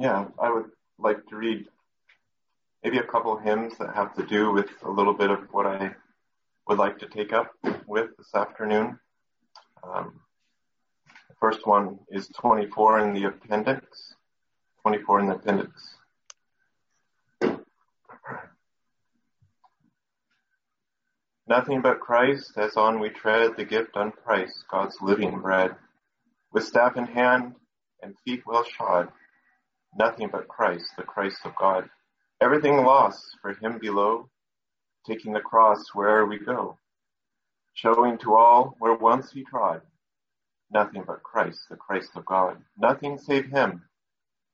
yeah, I would like to read maybe a couple hymns that have to do with a little bit of what I would like to take up with this afternoon. Um, the first one is 24 in the appendix. 24 in the appendix. Nothing but Christ, as on we tread the gift unpriced, God's living bread. With staff in hand and feet well shod, nothing but Christ, the Christ of God. Everything lost for him below, taking the cross where'er we go, showing to all where once he trod, nothing but Christ, the Christ of God. Nothing save him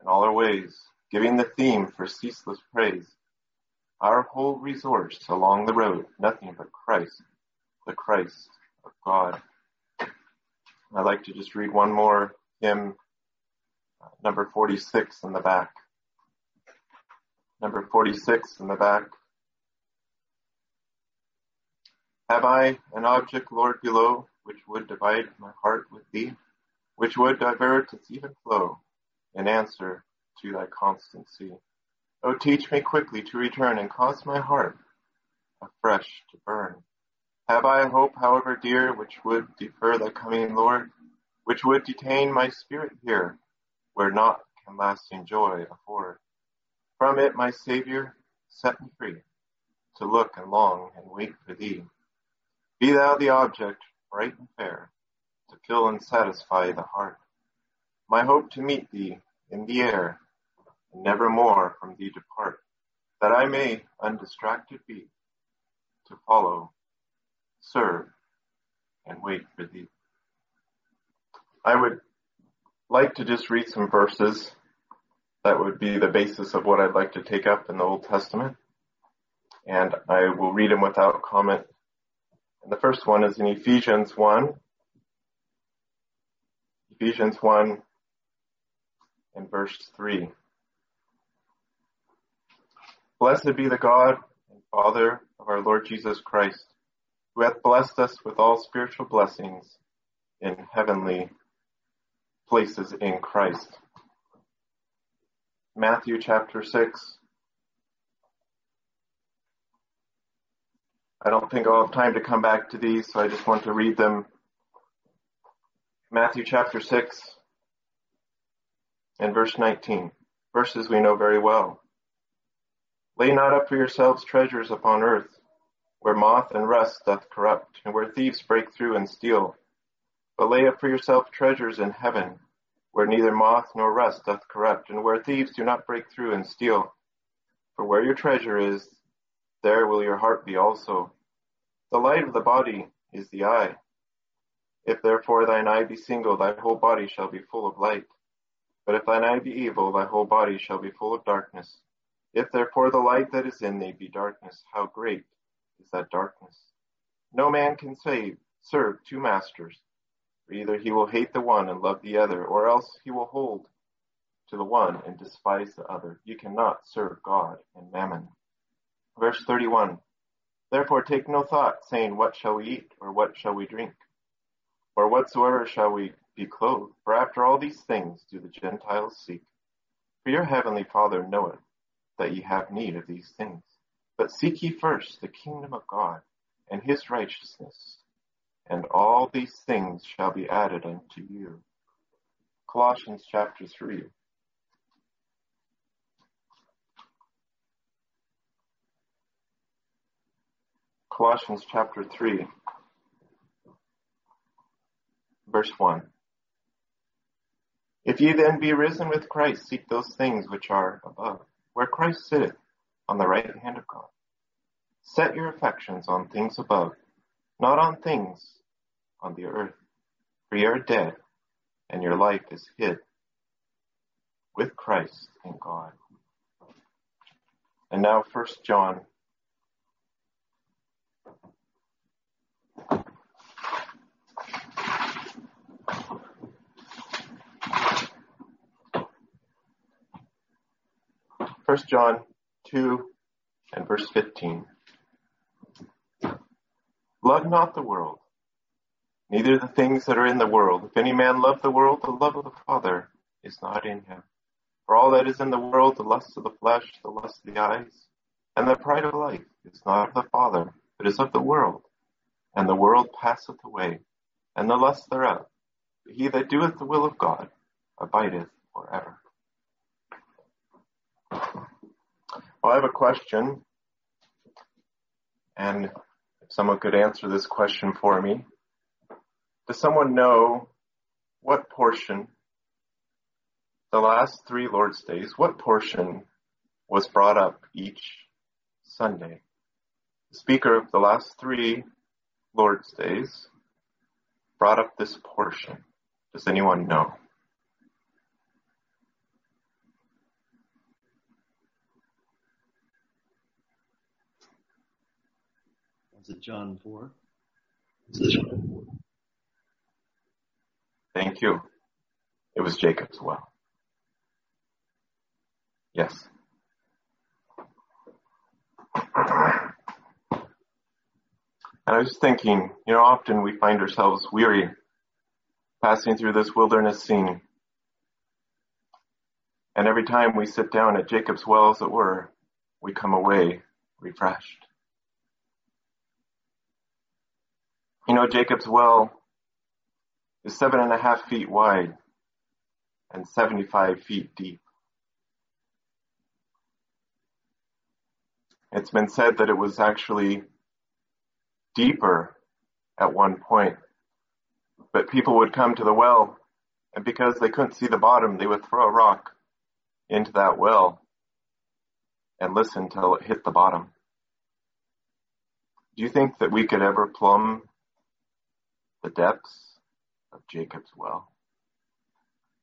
in all our ways, giving the theme for ceaseless praise. Our whole resource along the road, nothing but Christ, the Christ of God. I'd like to just read one more hymn, number 46 in the back. Number 46 in the back. Have I an object, Lord, below, which would divide my heart with thee, which would divert its even flow in answer to thy constancy? O teach me quickly to return and cause my heart afresh to burn. Have I a hope, however dear, which would defer thy coming, Lord, which would detain my spirit here, where naught can lasting joy afford? From it, my Savior, set me free, to look and long and wait for thee. Be thou the object, bright and fair, to fill and satisfy the heart. My hope to meet thee in the air, and never more from thee depart, that I may undistracted be, to follow, serve, and wait for thee. I would like to just read some verses that would be the basis of what I'd like to take up in the Old Testament. And I will read them without comment. And the first one is in Ephesians 1. Ephesians 1 and verse 3. Blessed be the God and Father of our Lord Jesus Christ, who hath blessed us with all spiritual blessings in heavenly places in Christ. Matthew chapter 6. I don't think I'll have time to come back to these, so I just want to read them. Matthew chapter 6 and verse 19. Verses we know very well. Lay not up for yourselves treasures upon earth, where moth and rust doth corrupt, and where thieves break through and steal. But lay up for yourself treasures in heaven, where neither moth nor rust doth corrupt, and where thieves do not break through and steal. For where your treasure is, there will your heart be also. The light of the body is the eye. If therefore thine eye be single, thy whole body shall be full of light. But if thine eye be evil, thy whole body shall be full of darkness. If therefore the light that is in thee be darkness, how great is that darkness? No man can save, serve two masters, for either he will hate the one and love the other, or else he will hold to the one and despise the other. You cannot serve God and mammon. Verse 31. Therefore take no thought, saying, What shall we eat, or what shall we drink? Or whatsoever shall we be clothed? For after all these things do the Gentiles seek. For your heavenly Father knoweth that ye have need of these things. But seek ye first the kingdom of God and his righteousness, and all these things shall be added unto you. Colossians chapter 3. Colossians chapter 3, verse 1. If ye then be risen with Christ, seek those things which are above where Christ sitteth on the right hand of God. Set your affections on things above, not on things on the earth, for you are dead, and your life is hid with Christ in God. And now first John First John 2 and verse 15. Love not the world, neither the things that are in the world. If any man love the world, the love of the Father is not in him. For all that is in the world, the lust of the flesh, the lust of the eyes, and the pride of life is not of the Father, but is of the world. And the world passeth away, and the lust thereof. But he that doeth the will of God abideth forever. Well, I have a question, and if someone could answer this question for me. Does someone know what portion the last three Lord's Days, what portion was brought up each Sunday? The speaker of the last three Lord's Days brought up this portion. Does anyone know? Was it John 4? Thank you. It was Jacob's well. Yes. And I was thinking, you know, often we find ourselves weary passing through this wilderness scene. And every time we sit down at Jacob's well, as it were, we come away refreshed. You know, Jacob's well is seven and a half feet wide and 75 feet deep. It's been said that it was actually deeper at one point, but people would come to the well and because they couldn't see the bottom, they would throw a rock into that well and listen till it hit the bottom. Do you think that we could ever plumb the depths of Jacob's well?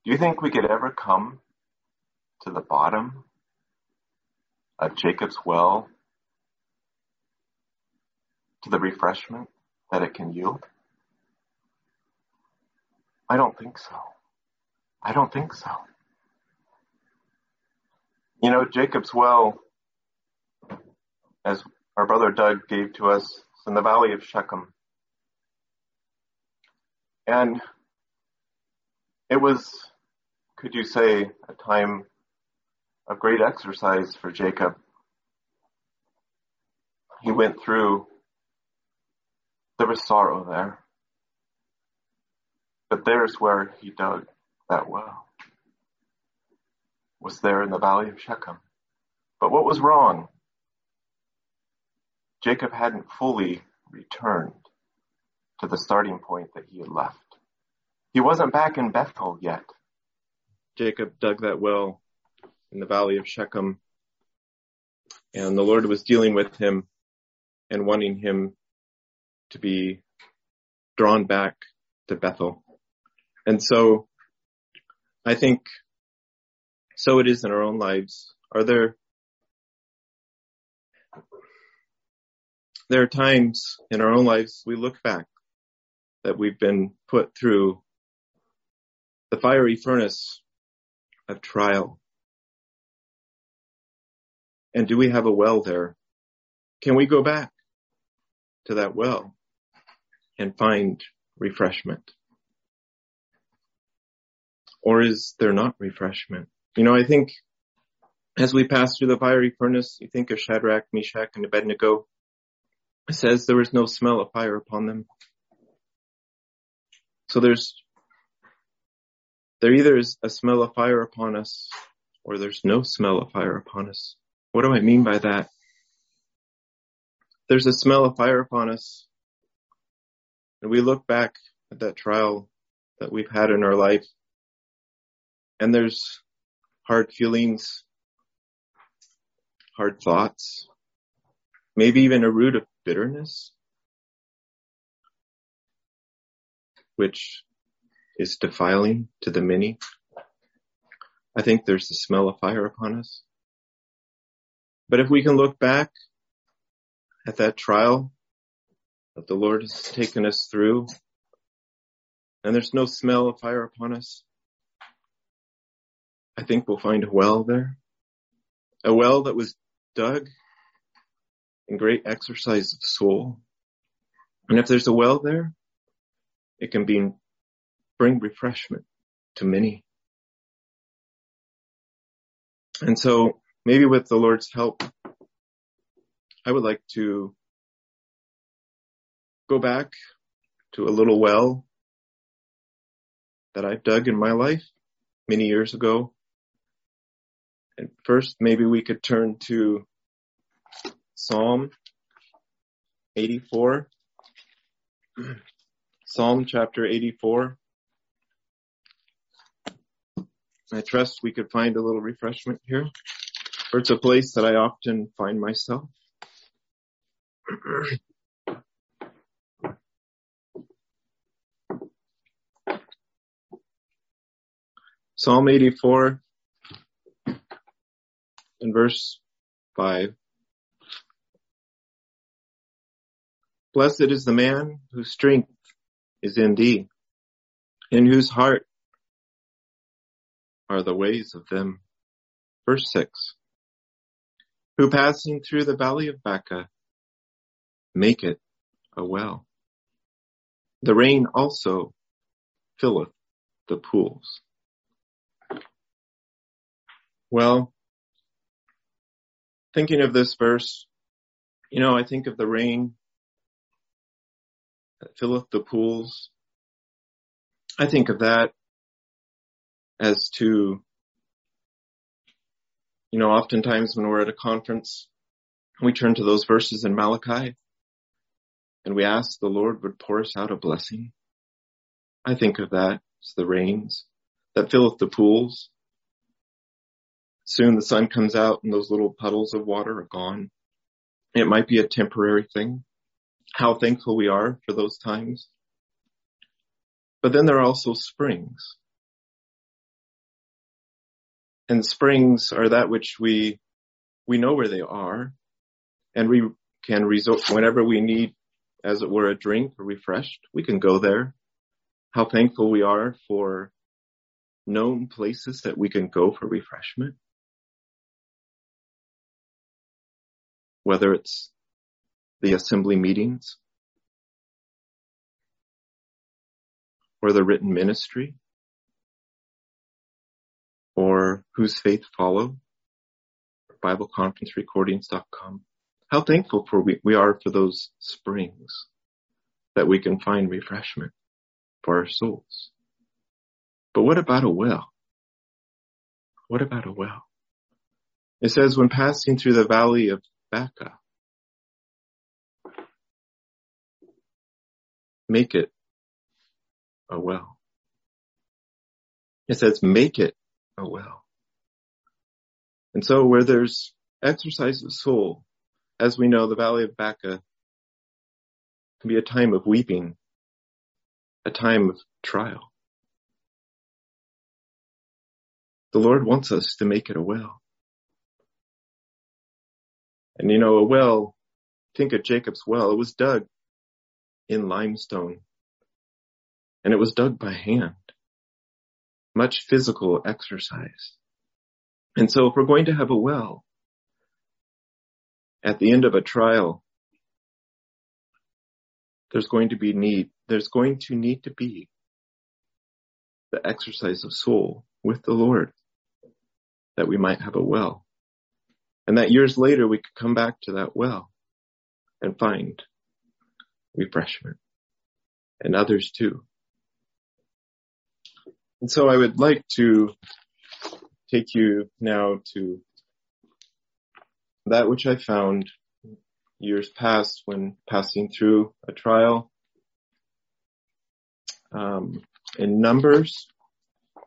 Do you think we could ever come to the bottom of Jacob's well to the refreshment that it can yield? I don't think so. I don't think so. You know, Jacob's well, as our brother Doug gave to us, is in the valley of Shechem. And it was, could you say, a time of great exercise for Jacob. He went through there was sorrow there. But there's where he dug that well. Was there in the valley of Shechem. But what was wrong? Jacob hadn't fully returned to the starting point that he had left. He wasn't back in Bethel yet. Jacob dug that well in the valley of Shechem and the Lord was dealing with him and wanting him to be drawn back to Bethel. And so I think so it is in our own lives. Are there there are times in our own lives we look back that we've been put through the fiery furnace of trial. And do we have a well there? Can we go back to that well? and find refreshment? Or is there not refreshment? You know, I think as we pass through the fiery furnace, you think of Shadrach, Meshach, and Abednego. It says there was no smell of fire upon them. So there's, there either is a smell of fire upon us or there's no smell of fire upon us. What do I mean by that? There's a smell of fire upon us and we look back at that trial that we've had in our life and there's hard feelings, hard thoughts, maybe even a root of bitterness, which is defiling to the many. I think there's the smell of fire upon us. But if we can look back at that trial that the Lord has taken us through, and there's no smell of fire upon us. I think we'll find a well there. A well that was dug in great exercise of soul. And if there's a well there, it can be, bring refreshment to many. And so maybe with the Lord's help, I would like to go back to a little well that I've dug in my life many years ago. And first, maybe we could turn to Psalm 84. Psalm chapter 84. I trust we could find a little refreshment here. It's a place that I often find myself. Psalm 84 in verse 5. Blessed is the man whose strength is in thee, in whose heart are the ways of them. Verse 6. Who passing through the valley of Baca make it a well. The rain also filleth the pools. Well, thinking of this verse, you know, I think of the rain filleth the pools. I think of that as to, you know, oftentimes when we're at a conference, we turn to those verses in Malachi and we ask the Lord would pour us out a blessing. I think of that as the rains that filleth the pools. Soon the sun comes out and those little puddles of water are gone. It might be a temporary thing. How thankful we are for those times. But then there are also springs. And springs are that which we, we know where they are and we can resort whenever we need, as it were, a drink or refreshed, we can go there. How thankful we are for known places that we can go for refreshment. whether it's the assembly meetings or the written ministry or whose faith follow bibleconferencerecordings.com how thankful for we, we are for those springs that we can find refreshment for our souls. But what about a well? What about a well? It says when passing through the valley of Baca. Make it a well. It says make it a well. And so where there's exercise of soul, as we know, the valley of Baca can be a time of weeping, a time of trial. The Lord wants us to make it a well. And you know, a well, think of Jacob's well, it was dug in limestone and it was dug by hand. Much physical exercise. And so if we're going to have a well at the end of a trial, there's going to be need, there's going to need to be the exercise of soul with the Lord that we might have a well. And that years later we could come back to that well and find refreshment and others too. And so I would like to take you now to that which I found years past when passing through a trial um, in Numbers. I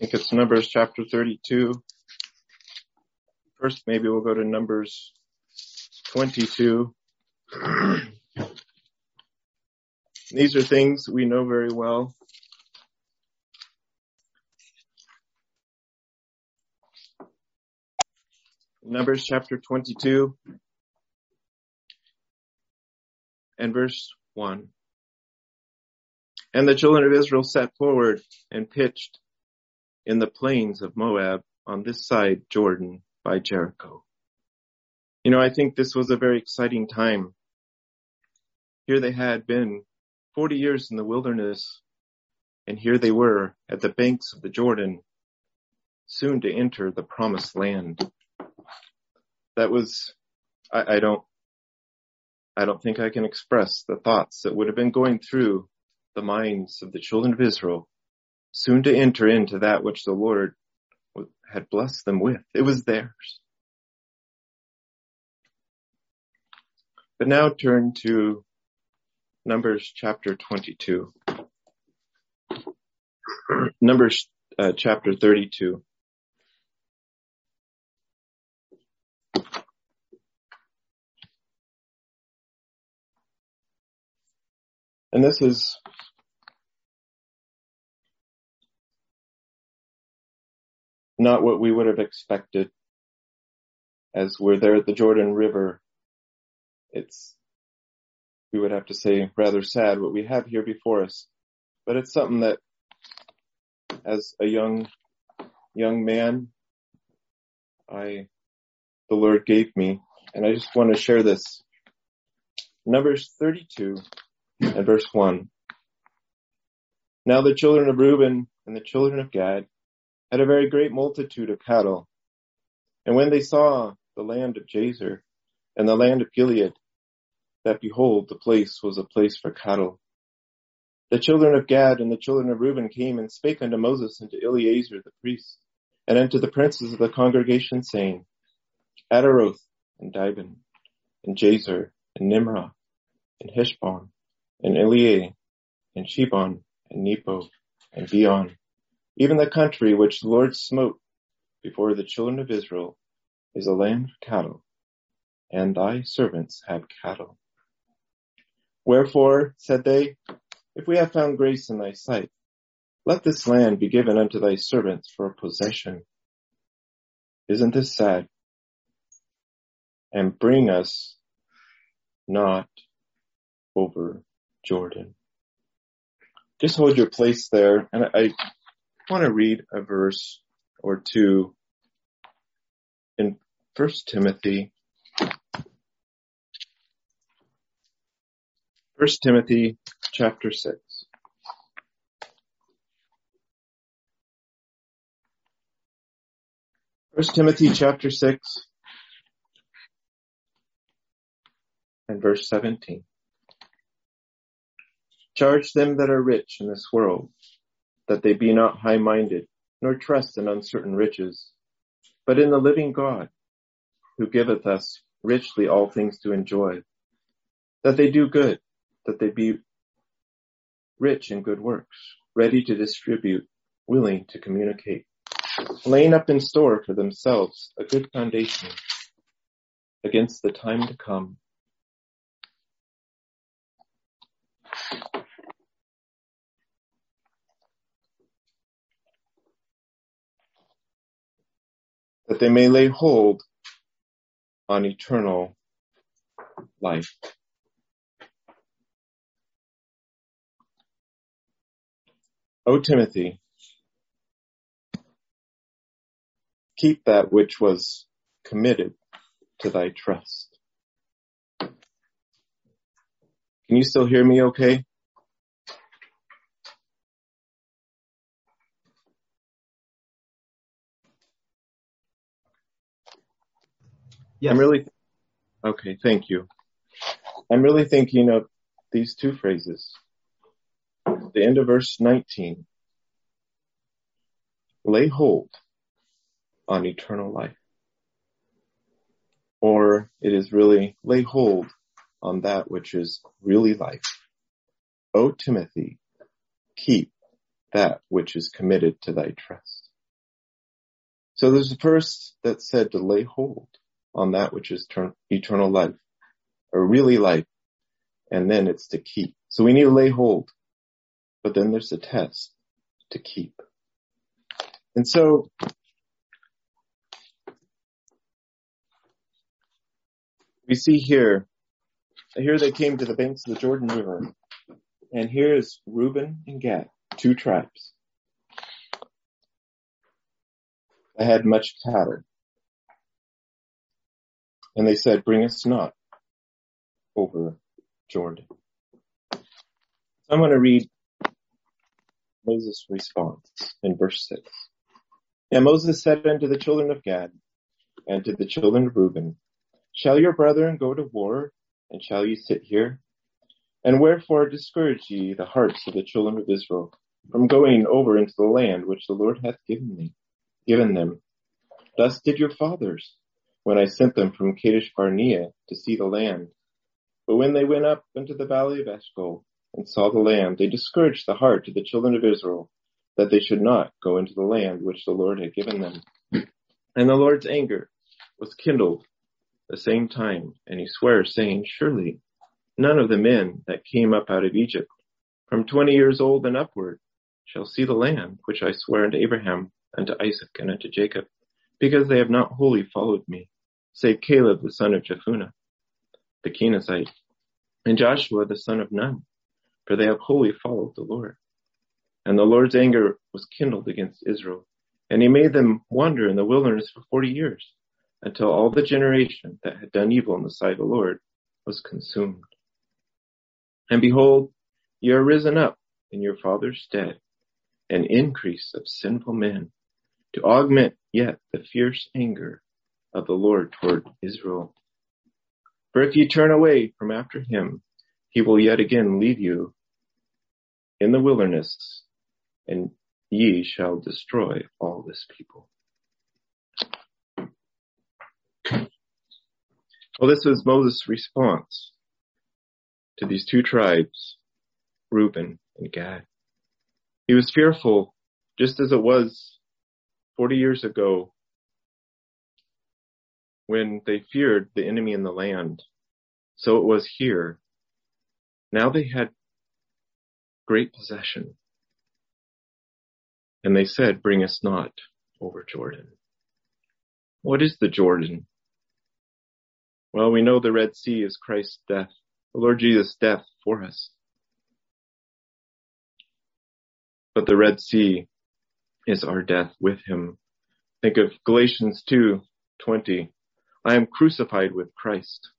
think it's Numbers chapter 32. First, maybe we'll go to Numbers 22. These are things we know very well. Numbers chapter 22 and verse 1. And the children of Israel set forward and pitched in the plains of Moab on this side Jordan by Jericho. You know, I think this was a very exciting time. Here they had been 40 years in the wilderness and here they were at the banks of the Jordan soon to enter the promised land. That was, I, I don't, I don't think I can express the thoughts that would have been going through the minds of the children of Israel soon to enter into that which the Lord had blessed them with. It was theirs. But now turn to Numbers chapter 22. Numbers uh, chapter 32. And this is not what we would have expected as we're there at the Jordan River. It's, we would have to say rather sad what we have here before us, but it's something that as a young, young man, I, the Lord gave me, and I just want to share this. Numbers 32 and verse 1. Now the children of Reuben and the children of Gad had a very great multitude of cattle. And when they saw the land of Jazer and the land of Gilead, that behold, the place was a place for cattle. The children of Gad and the children of Reuben came and spake unto Moses and to Eleazar the priest, and unto the princes of the congregation, saying, Ataroth and Dibon, and Jazer, and Nimrah, and Heshbon, and Eleah, and Shebon, and Nebo, and Beon, even the country which the Lord smote before the children of Israel is a land of cattle, and thy servants have cattle. Wherefore, said they, if we have found grace in thy sight, let this land be given unto thy servants for a possession. Isn't this sad? And bring us not over Jordan. Just hold your place there, and I want to read a verse or two in First Timothy. First Timothy chapter six. First Timothy chapter six and verse 17. Charge them that are rich in this world that they be not high-minded, nor trust in uncertain riches, but in the living God, who giveth us richly all things to enjoy, that they do good, that they be rich in good works, ready to distribute, willing to communicate, laying up in store for themselves a good foundation against the time to come, that they may lay hold on eternal life. O Timothy, keep that which was committed to thy trust. Can you still hear me okay? Yes. I'm really, okay, thank you. I'm really thinking of these two phrases. The end of verse 19. Lay hold on eternal life. Or it is really lay hold on that which is really life. O Timothy, keep that which is committed to thy trust. So there's the first that said to lay hold on that which is eternal life, or really life, and then it's to keep. So we need to lay hold, but then there's a test to keep. And so we see here, here they came to the banks of the Jordan River, and here is Reuben and Gad, two tribes. They had much cattle. And they said, bring us not over Jordan. I'm going to read Moses' response in verse 6. And Moses said unto the children of Gad and to the children of Reuben, Shall your brethren go to war, and shall ye sit here? And wherefore discourage ye the hearts of the children of Israel from going over into the land which the Lord hath given thee, given them? Thus did your fathers, when I sent them from Kadesh Barnea to see the land. But when they went up into the valley of Eshcol and saw the land, they discouraged the heart of the children of Israel that they should not go into the land which the Lord had given them. And the Lord's anger was kindled the same time, and he swears, saying, Surely none of the men that came up out of Egypt, from twenty years old and upward, shall see the land which I swear unto Abraham, unto Isaac, and unto Jacob, because they have not wholly followed me, save Caleb the son of Jephunneh, the Kenizzite, and Joshua the son of Nun, for they have wholly followed the Lord. And the Lord's anger was kindled against Israel, and he made them wander in the wilderness for forty years, until all the generation that had done evil in the sight of the Lord was consumed. And behold, ye are risen up in your father's stead, an increase of sinful men, to augment yet the fierce anger of the Lord toward Israel. For if ye turn away from after him, he will yet again leave you in the wilderness and ye shall destroy all this people. Well, this was Moses' response to these two tribes, Reuben and Gad. He was fearful, just as it was 40 years ago when they feared the enemy in the land. So it was here. Now they had great possession. And they said, bring us not over Jordan. What is the Jordan? Well, we know the Red Sea is Christ's death, the Lord Jesus' death for us. But the Red Sea is our death with him. Think of Galatians 2, 20. I am crucified with Christ.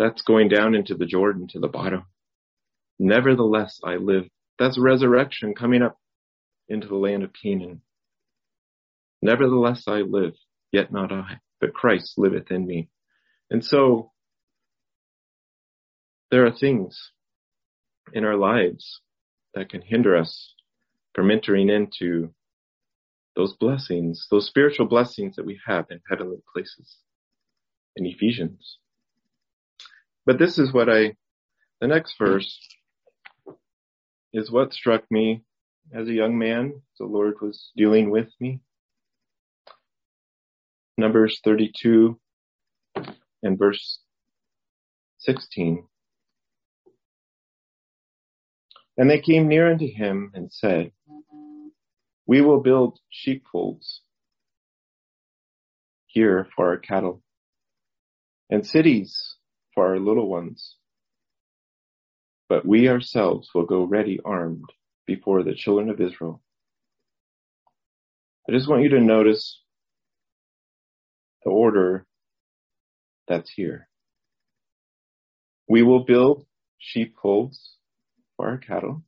That's going down into the Jordan to the bottom. Nevertheless, I live. That's resurrection coming up into the land of Canaan. Nevertheless I live, yet not I, but Christ liveth in me. And so there are things in our lives that can hinder us from entering into those blessings, those spiritual blessings that we have in heavenly places in Ephesians. But this is what I, the next verse is what struck me as a young man, the Lord was dealing with me. Numbers 32 and verse 16. And they came near unto him and said, We will build sheepfolds here for our cattle and cities for our little ones. But we ourselves will go ready armed before the children of Israel. I just want you to notice the order that's here. We will build sheepfolds for our cattle.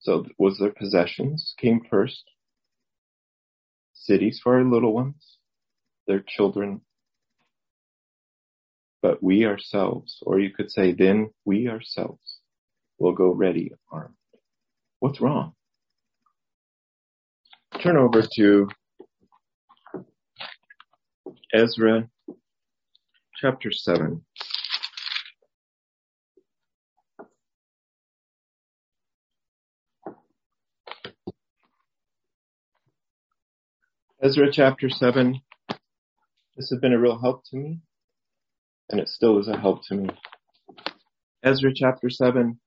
So was their possessions came first. Cities for our little ones, their children. But we ourselves, or you could say then we ourselves will go ready armed. What's wrong? Turn over to Ezra chapter 7. Ezra chapter 7. This has been a real help to me, and it still is a help to me. Ezra chapter 7,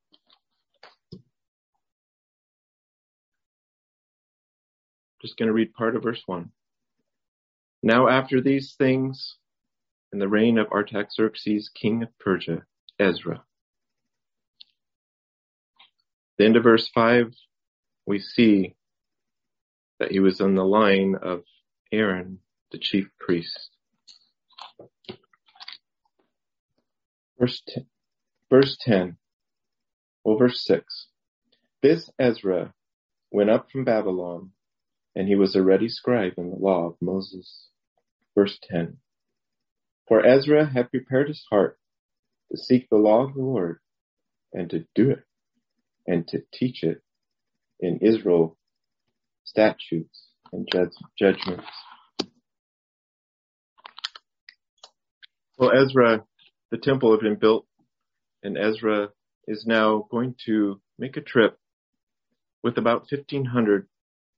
Just going to read part of verse 1. Now after these things, in the reign of Artaxerxes, king of Persia, Ezra. The end of verse 5, we see that he was in the line of Aaron, the chief priest. Verse 10, verse 10, well, verse 6. This Ezra went up from Babylon and he was a ready scribe in the law of Moses. Verse 10. For Ezra had prepared his heart to seek the law of the Lord and to do it and to teach it in Israel statutes and judgments. Well, Ezra, the temple had been built and Ezra is now going to make a trip with about 1500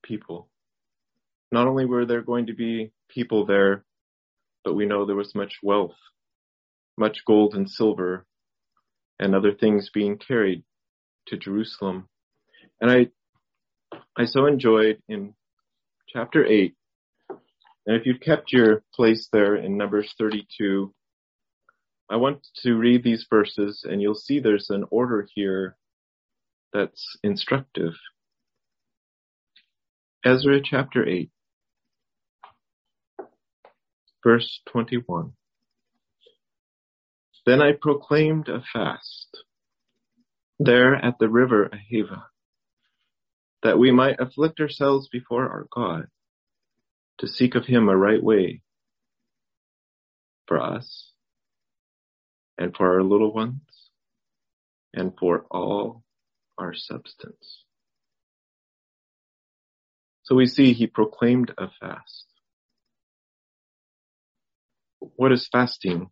people. Not only were there going to be people there, but we know there was much wealth, much gold and silver and other things being carried to Jerusalem. And I, I so enjoyed in chapter 8, and if you've kept your place there in Numbers 32, I want to read these verses and you'll see there's an order here that's instructive. Ezra chapter 8, verse 21. Then I proclaimed a fast there at the river Ahava, that we might afflict ourselves before our God to seek of him a right way for us and for our little ones, and for all our substance. So we see he proclaimed a fast. What is fasting?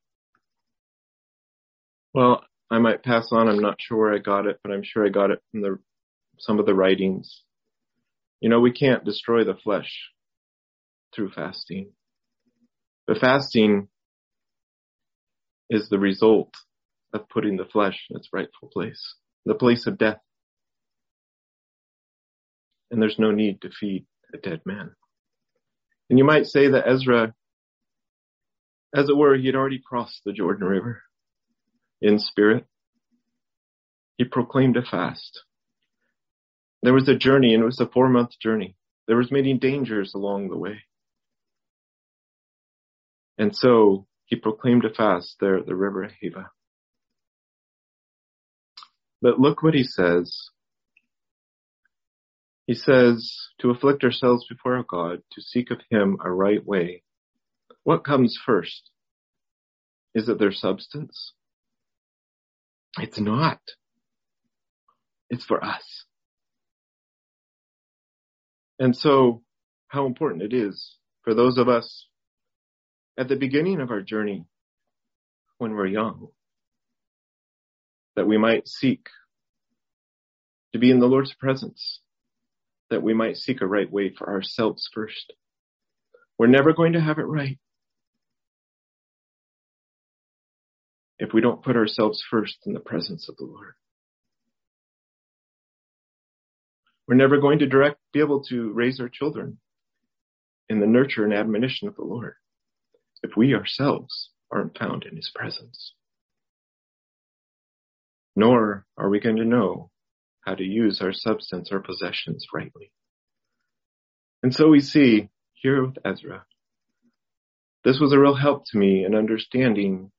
Well, I might pass on. I'm not sure where I got it, but I'm sure I got it from the, some of the writings. You know, we can't destroy the flesh through fasting. But fasting is the result of putting the flesh in its rightful place, the place of death. And there's no need to feed a dead man. And you might say that Ezra, as it were, he had already crossed the Jordan River in spirit. He proclaimed a fast. There was a journey and it was a four month journey. There was many dangers along the way. And so he proclaimed a fast there at the river Ahava. But look what he says. He says to afflict ourselves before God, to seek of him a right way. What comes first? Is it their substance? It's not. It's for us. And so how important it is for those of us at the beginning of our journey when we're young, that we might seek to be in the Lord's presence, that we might seek a right way for ourselves first. We're never going to have it right if we don't put ourselves first in the presence of the Lord. We're never going to direct, be able to raise our children in the nurture and admonition of the Lord if we ourselves aren't found in his presence. Nor are we going to know how to use our substance or possessions rightly. And so we see here with Ezra, this was a real help to me in understanding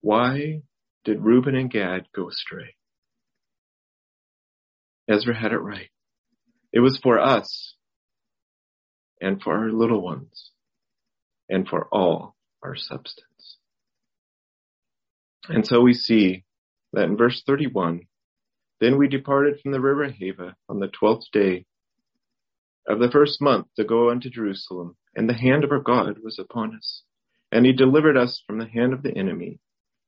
why did Reuben and Gad go astray? Ezra had it right. It was for us and for our little ones and for all our substance. And so we see that in verse 31, then we departed from the river Hava on the twelfth day of the first month to go unto Jerusalem, and the hand of our God was upon us. And he delivered us from the hand of the enemy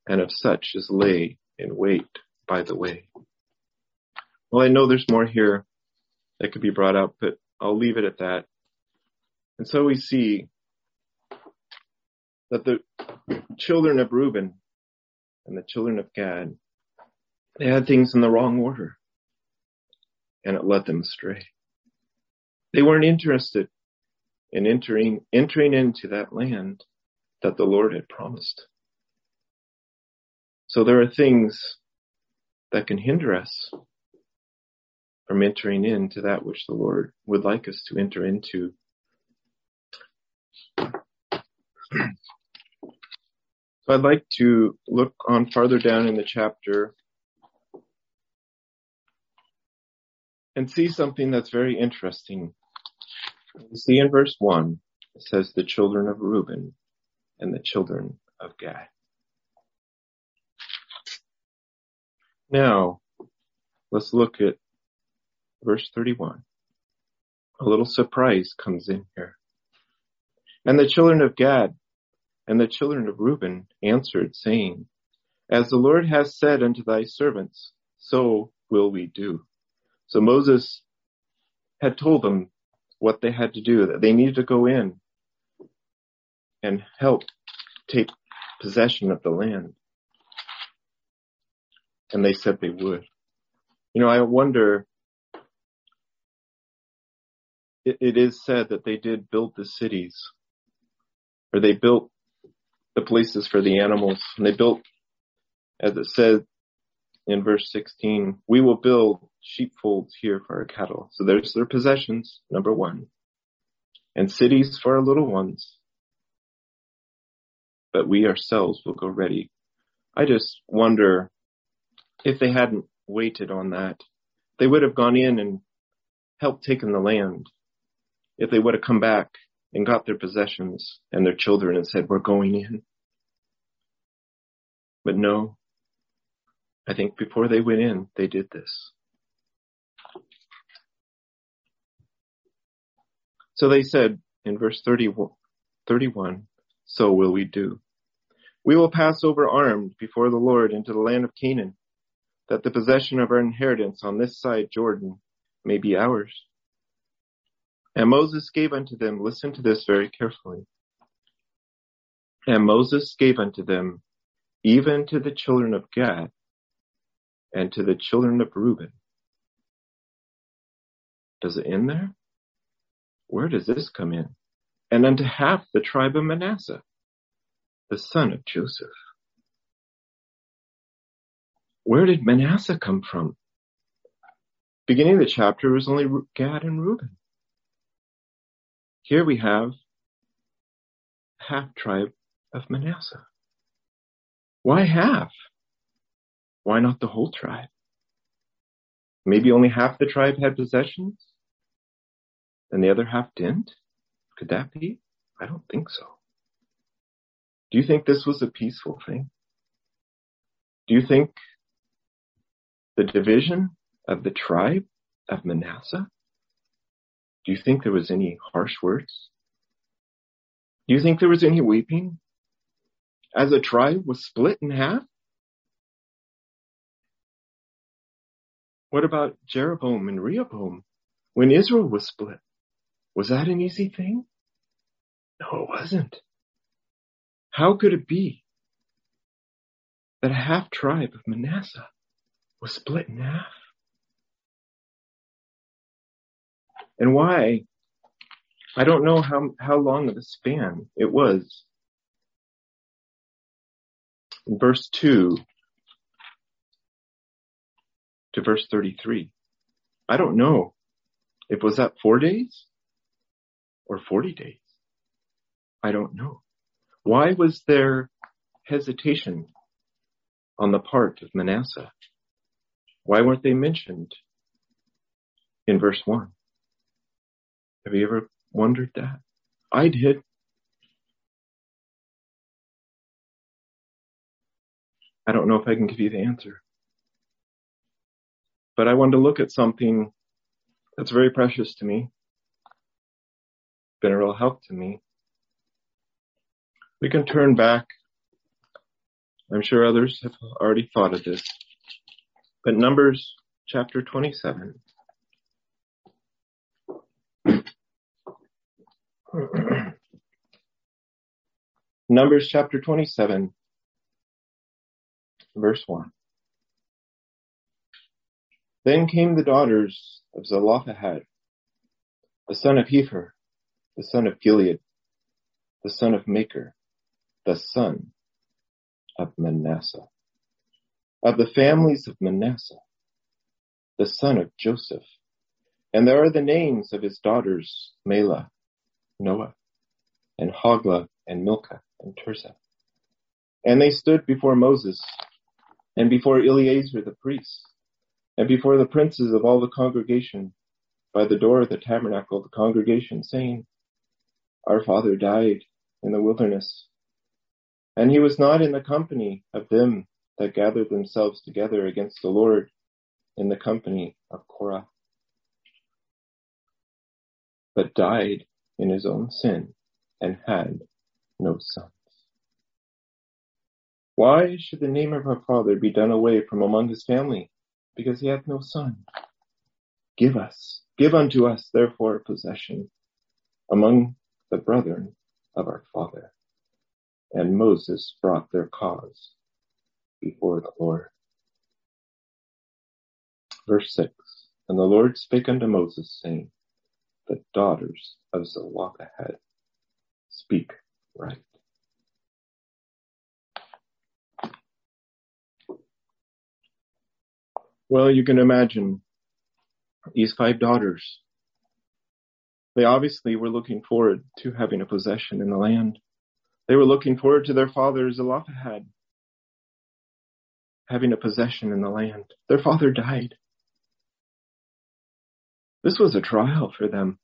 and of such as lay in wait by the way. Well, I know there's more here that could be brought up, but I'll leave it at that. And so we see that the children of Reuben and the children of Gad, they had things in the wrong order and it led them astray. They weren't interested in entering, entering into that land that the Lord had promised. So there are things that can hinder us from entering into that which the Lord would like us to enter into. So I'd like to look on farther down in the chapter and see something that's very interesting. You see in verse 1, it says the children of Reuben and the children of Gad. Now, let's look at verse 31. A little surprise comes in here. And the children of Gad and the children of Reuben answered, saying, As the Lord has said unto thy servants, so will we do. So Moses had told them what they had to do, that they needed to go in and help take possession of the land. And they said they would. You know, I wonder, it, it is said that they did build the cities, or they built the places for the animals, and they built, as it said in verse 16, we will build sheepfolds here for our cattle. So there's their possessions, number one, and cities for our little ones. But we ourselves will go ready. I just wonder if they hadn't waited on that, they would have gone in and helped taken the land. If they would have come back and got their possessions and their children and said, we're going in. But no, I think before they went in, they did this. So they said in verse 30, 31, so will we do. We will pass over armed before the Lord into the land of Canaan, that the possession of our inheritance on this side Jordan may be ours. And Moses gave unto them, listen to this very carefully. And Moses gave unto them, even to the children of Gad, and to the children of Reuben. Does it end there? Where does this come in? And unto half the tribe of Manasseh, the son of Joseph. Where did Manasseh come from? Beginning of the chapter was only Gad and Reuben. Here we have half tribe of Manasseh. Why half? Why not the whole tribe? Maybe only half the tribe had possessions and the other half didn't? Could that be? I don't think so. Do you think this was a peaceful thing? Do you think the division of the tribe of Manasseh? Do you think there was any harsh words? Do you think there was any weeping as a tribe was split in half? What about Jeroboam and Rehoboam when Israel was split? Was that an easy thing? No, it wasn't. How could it be that a half tribe of Manasseh was split in half. And why? I don't know how, how long of a span it was. In verse 2 to verse 33. I don't know if was that four days or 40 days. I don't know. Why was there hesitation on the part of Manasseh? Why weren't they mentioned in verse 1? Have you ever wondered that? I did. I don't know if I can give you the answer. But I wanted to look at something that's very precious to me. Been a real help to me. We can turn back. I'm sure others have already thought of this. But Numbers chapter 27. Numbers chapter 27, verse 1. Then came the daughters of Zelophehad, the son of Hepher, the son of Gilead, the son of Machir, the son of Manasseh of the families of Manasseh, the son of Joseph. And there are the names of his daughters, Mahlah, Noah, and Hoglah, and Milcah, and Tirzah. And they stood before Moses, and before Eleazar the priest, and before the princes of all the congregation, by the door of the tabernacle of the congregation, saying, Our father died in the wilderness, and he was not in the company of them that gathered themselves together against the Lord in the company of Korah, but died in his own sin and had no sons. Why should the name of our father be done away from among his family? Because he hath no son. Give us, give unto us therefore possession among the brethren of our father. And Moses brought their cause before the Lord. Verse 6 And the Lord spake unto Moses, saying, The daughters of Zelophehad speak right. Well, you can imagine these five daughters. They obviously were looking forward to having a possession in the land. They were looking forward to their father Zelophehad having a possession in the land. Their father died. This was a trial for them.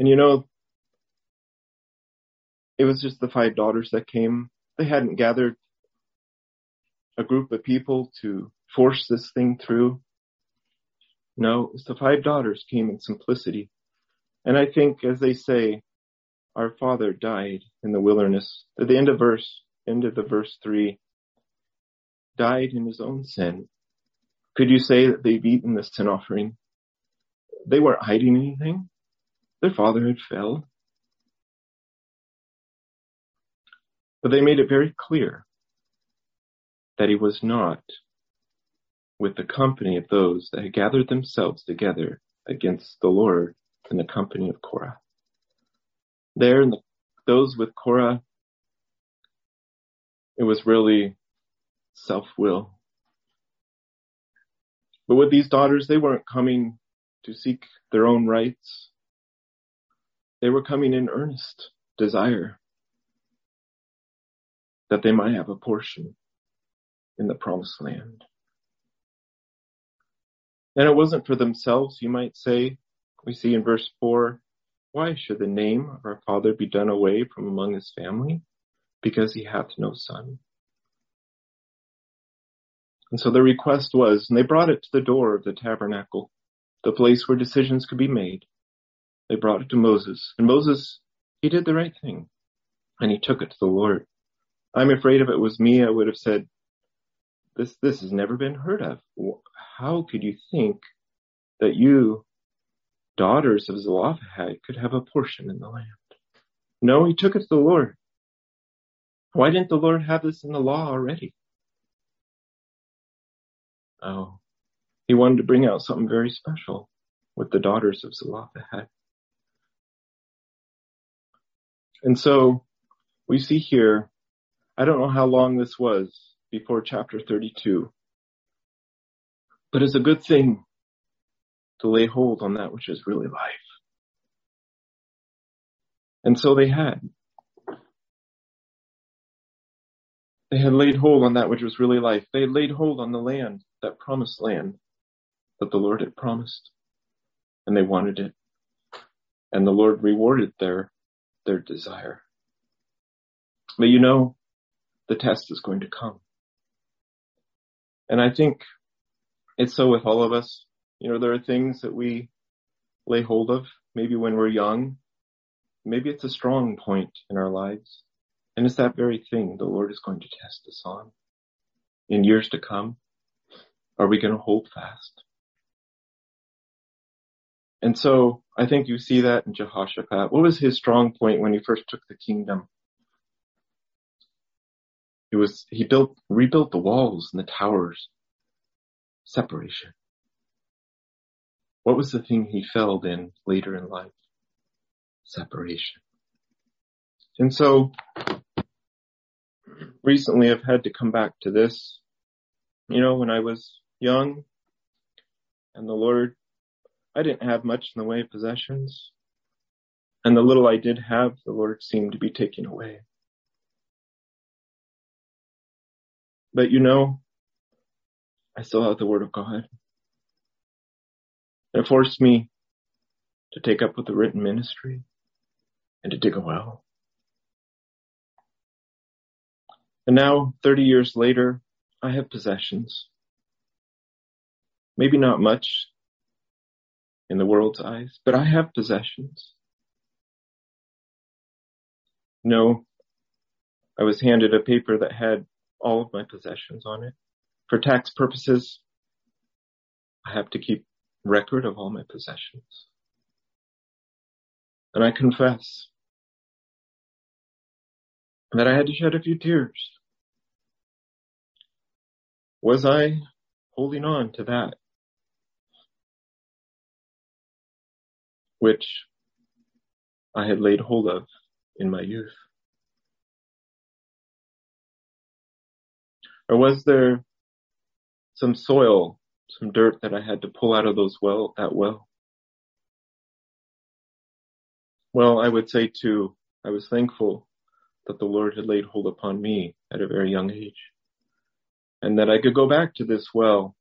And you know, it was just the five daughters that came. They hadn't gathered a group of people to force this thing through. No, it's the five daughters came in simplicity. And I think as they say, our father died in the wilderness, at the end of verse, end of the verse three, died in his own sin. Could you say that they've eaten the sin offering? They weren't hiding anything. Their father had failed. But they made it very clear that he was not with the company of those that had gathered themselves together against the Lord in the company of Korah. There, in the, those with Korah, it was really self-will. But with these daughters, they weren't coming to seek their own rights. They were coming in earnest desire that they might have a portion in the promised land. And it wasn't for themselves, you might say. We see in verse 4, why should the name of our father be done away from among his family? Because he hath no son. And so the request was, and they brought it to the door of the tabernacle, the place where decisions could be made. They brought it to Moses, and Moses, he did the right thing, and he took it to the Lord. I'm afraid if it was me, I would have said, this, this has never been heard of. How could you think that you, daughters of Zelophehad, could have a portion in the land? No, he took it to the Lord. Why didn't the Lord have this in the law already? Oh, he wanted to bring out something very special with the daughters of Zelophehad. And so we see here, I don't know how long this was, before chapter 32. But it's a good thing to lay hold on that which is really life. And so they had. They had laid hold on that which was really life. They had laid hold on the land, that promised land that the Lord had promised. And they wanted it. And the Lord rewarded their, their desire. But you know, the test is going to come. And I think it's so with all of us. You know, there are things that we lay hold of, maybe when we're young. Maybe it's a strong point in our lives. And it's that very thing the Lord is going to test us on. In years to come, are we going to hold fast? And so I think you see that in Jehoshaphat. What was his strong point when he first took the kingdom? It was, he built, rebuilt the walls and the towers. Separation. What was the thing he failed in later in life? Separation. And so, recently I've had to come back to this. You know, when I was young and the Lord, I didn't have much in the way of possessions. And the little I did have, the Lord seemed to be taking away. But you know, I still have the Word of God. It forced me to take up with the written ministry and to dig a well. And now, 30 years later, I have possessions. Maybe not much in the world's eyes, but I have possessions. No, I was handed a paper that had all of my possessions on it. For tax purposes, I have to keep record of all my possessions. And I confess that I had to shed a few tears. Was I holding on to that which I had laid hold of in my youth? Or was there some soil, some dirt that I had to pull out of those well, that well? Well, I would say too, I was thankful that the Lord had laid hold upon me at a very young age and that I could go back to this well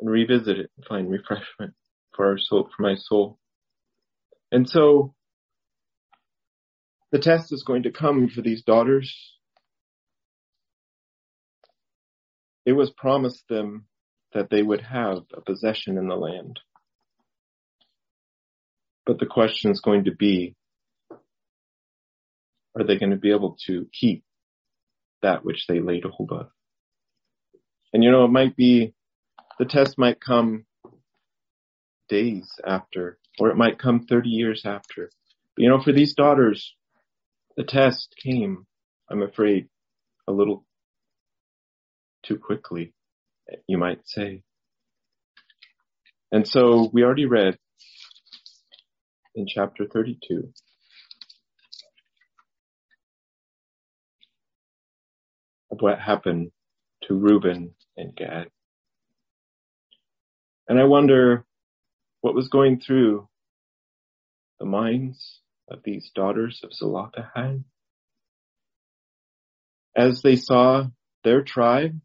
and revisit it and find refreshment for our soul, for my soul. And so the test is going to come for these daughters. It was promised them that they would have a possession in the land. But the question is going to be, are they going to be able to keep that which they laid hold of? And you know, it might be, the test might come days after, or it might come 30 years after. But you know, for these daughters, the test came, I'm afraid, a little too quickly, you might say. And so we already read in chapter 32 of what happened to Reuben and Gad. And I wonder what was going through the minds of these daughters of Zelophehad as they saw their tribe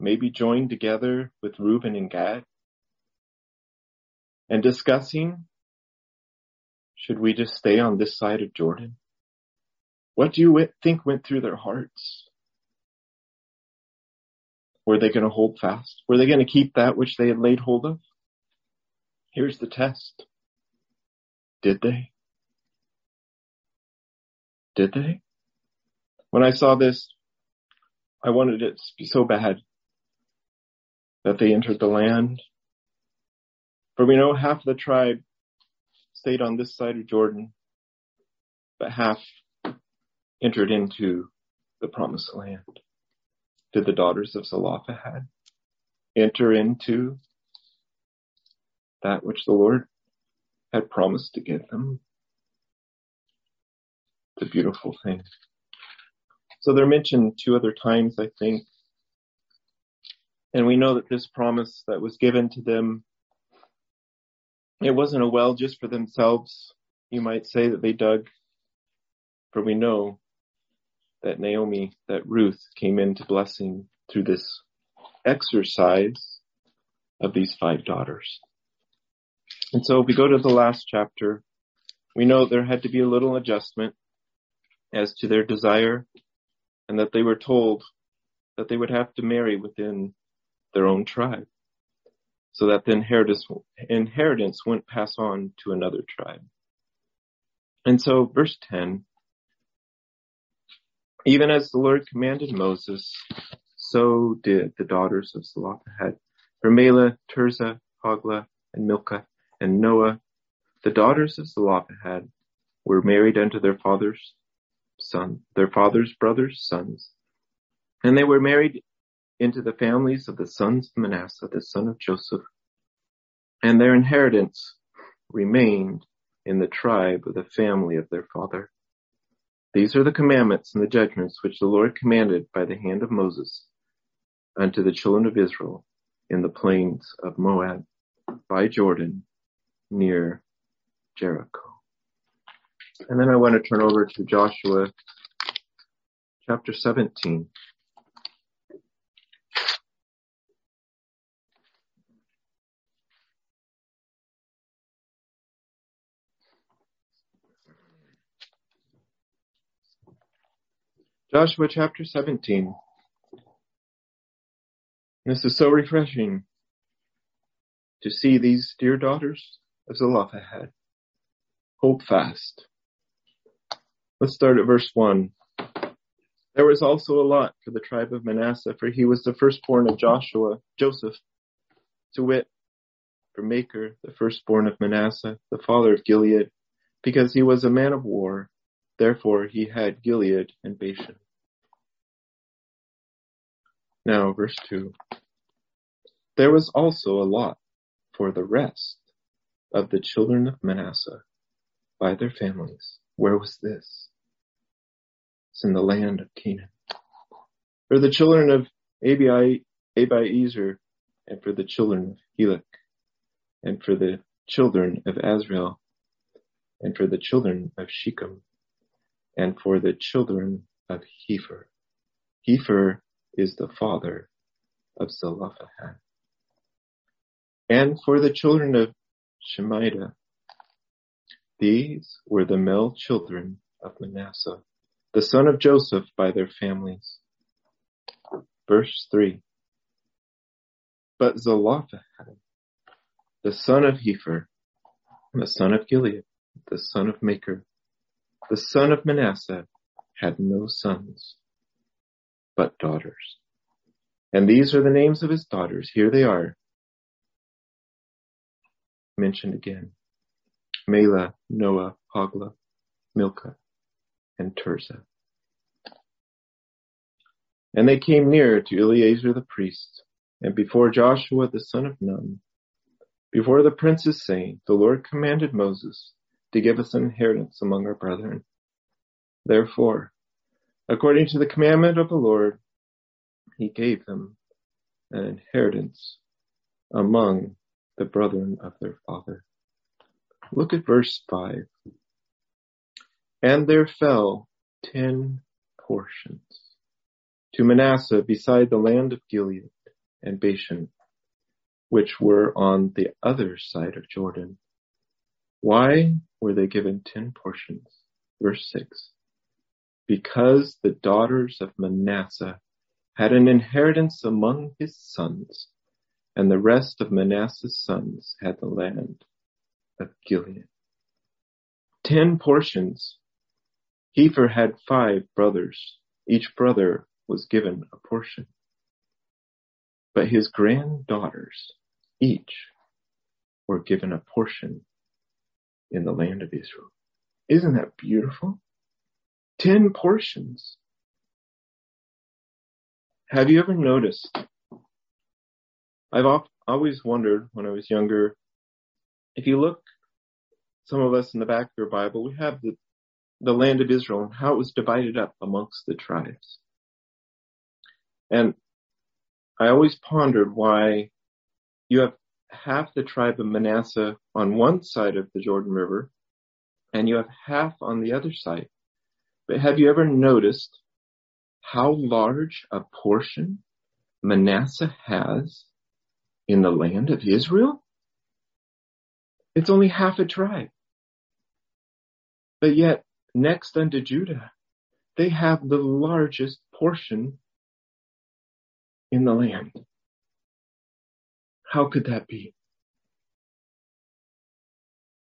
maybe joined together with Reuben and Gad and discussing should we just stay on this side of Jordan? What do you think went through their hearts? Were they going to hold fast? Were they going to keep that which they had laid hold of? Here's the test. Did they? Did they? When I saw this, I wanted it to be so bad that they entered the land. For we know half the tribe stayed on this side of Jordan, but half entered into the promised land did the daughters of Zelophehad enter into that which the Lord had promised to give them? It's a beautiful thing. So they're mentioned two other times, I think. And we know that this promise that was given to them, it wasn't a well just for themselves. You might say that they dug, for we know that Naomi, that Ruth came into blessing through this exercise of these five daughters. And so if we go to the last chapter. We know there had to be a little adjustment as to their desire and that they were told that they would have to marry within their own tribe so that the inheritance, inheritance wouldn't pass on to another tribe. And so verse 10 even as the Lord commanded Moses, so did the daughters of Zelophehad, Remela, Tirzah, Hoglah, and Milcah, and Noah, the daughters of Zelophehad, were married unto their father's son, their father's brothers' sons. And they were married into the families of the sons of Manasseh, the son of Joseph. And their inheritance remained in the tribe of the family of their father. These are the commandments and the judgments which the Lord commanded by the hand of Moses unto the children of Israel in the plains of Moab by Jordan near Jericho. And then I want to turn over to Joshua chapter 17. Joshua chapter 17. This is so refreshing to see these dear daughters of Zelophehad hold fast. Let's start at verse 1. There was also a lot for the tribe of Manasseh, for he was the firstborn of Joshua, Joseph, to wit, for Machir, the firstborn of Manasseh, the father of Gilead, because he was a man of war. Therefore he had Gilead and Bashan. Now, verse 2. There was also a lot for the rest of the children of Manasseh by their families. Where was this? It's in the land of Canaan. For the children of Abi, Abiezer, and for the children of Helek, and for the children of Asriel, and for the children of Shechem, and for the children of Hepher. Hepher is the father of Zelophehad. And for the children of Shemida, these were the male children of Manasseh, the son of Joseph by their families. Verse 3. But Zelophehad, the son of Hepher, the son of Gilead, the son of Machir, the son of Manasseh, had no sons, but daughters. And these are the names of his daughters. Here they are. Mentioned again. Mahlah, Noah, Hoglah, Milcah, and Tirzah. And they came near to Eleazar the priest, and before Joshua the son of Nun, before the princes saying, The Lord commanded Moses to give us an inheritance among our brethren. Therefore, according to the commandment of the Lord, he gave them an inheritance among the brethren of their father. Look at verse 5. And there fell ten portions to Manasseh beside the land of Gilead and Bashan, which were on the other side of Jordan. Why were they given ten portions? Verse 6. Because the daughters of Manasseh had an inheritance among his sons, and the rest of Manasseh's sons had the land of Gilead. Ten portions. Hepher had five brothers. Each brother was given a portion. But his granddaughters, each, were given a portion in the land of Israel. Isn't that beautiful? Ten portions. Have you ever noticed? I've always wondered when I was younger if you look, some of us in the back of your Bible, we have the, the land of Israel and how it was divided up amongst the tribes. And I always pondered why you have half the tribe of Manasseh on one side of the Jordan River and you have half on the other side. But have you ever noticed how large a portion Manasseh has in the land of Israel? It's only half a tribe. But yet, next unto Judah, they have the largest portion in the land. How could that be?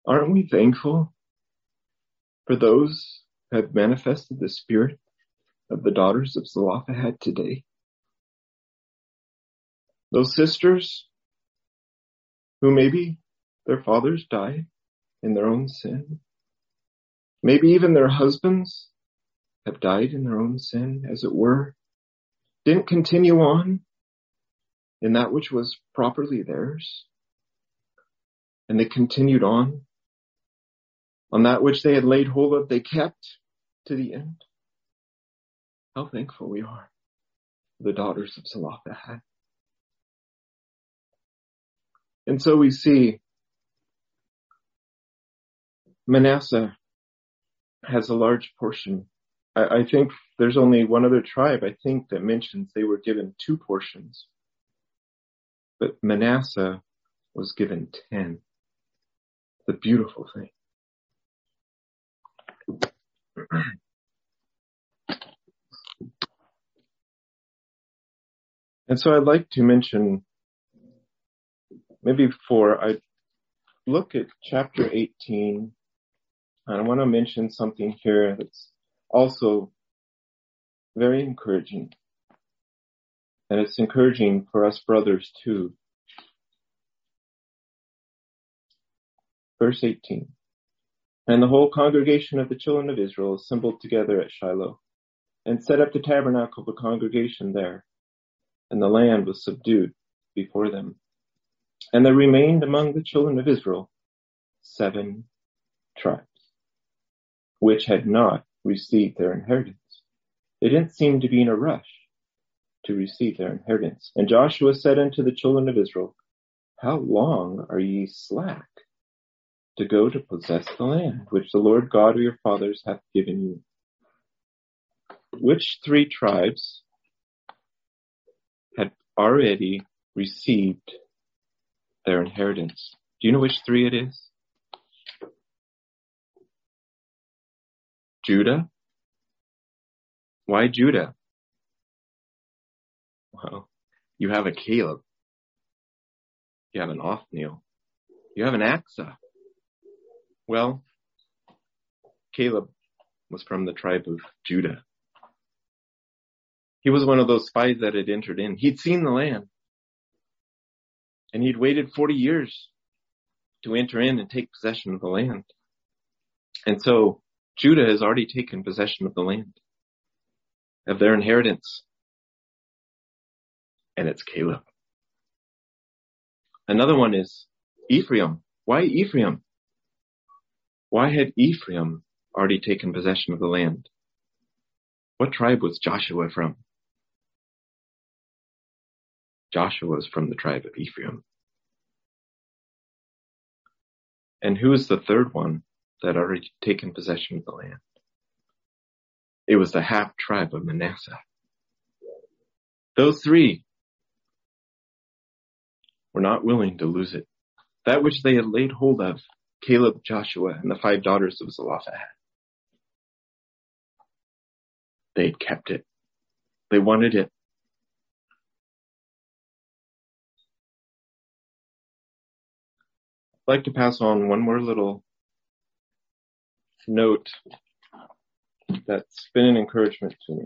Aren't we thankful for those who have manifested the spirit of the daughters of Zelophehad today? Those sisters who maybe their fathers died in their own sin. Maybe even their husbands have died in their own sin, as it were, didn't continue on in that which was properly theirs. And they continued on on that which they had laid hold of, they kept to the end. How thankful we are the daughters of Zelophehad. And so we see Manasseh has a large portion. I, I, think there's only one other tribe, I think, that mentions they were given two portions. But Manasseh was given ten. The beautiful thing. and so I'd like to mention maybe before I look at chapter 18, I want to mention something here that's also very encouraging. And it's encouraging for us brothers too. Verse 18. And the whole congregation of the children of Israel assembled together at Shiloh and set up the tabernacle of the congregation there. And the land was subdued before them. And there remained among the children of Israel seven tribes, which had not received their inheritance. They didn't seem to be in a rush to receive their inheritance. And Joshua said unto the children of Israel, How long are ye slack to go to possess the land which the Lord God of your fathers hath given you? Which three tribes had already received their inheritance? Do you know which three it is? Judah? Why Judah? Well, you have a Caleb. You have an Othniel. You have an Achsah. Well, Caleb was from the tribe of Judah. He was one of those spies that had entered in. He'd seen the land. And he'd waited 40 years to enter in and take possession of the land. And so Judah has already taken possession of the land, of their inheritance. And it's Caleb. Another one is Ephraim. Why Ephraim? Why had Ephraim already taken possession of the land? What tribe was Joshua from? Joshua was from the tribe of Ephraim. And who is the third one that already taken possession of the land? It was the half tribe of Manasseh. Those three were not willing to lose it. That which they had laid hold of, Caleb, Joshua, and the five daughters of Zelophehad. They'd kept it. They wanted it. I'd like to pass on one more little note that's been an encouragement to me.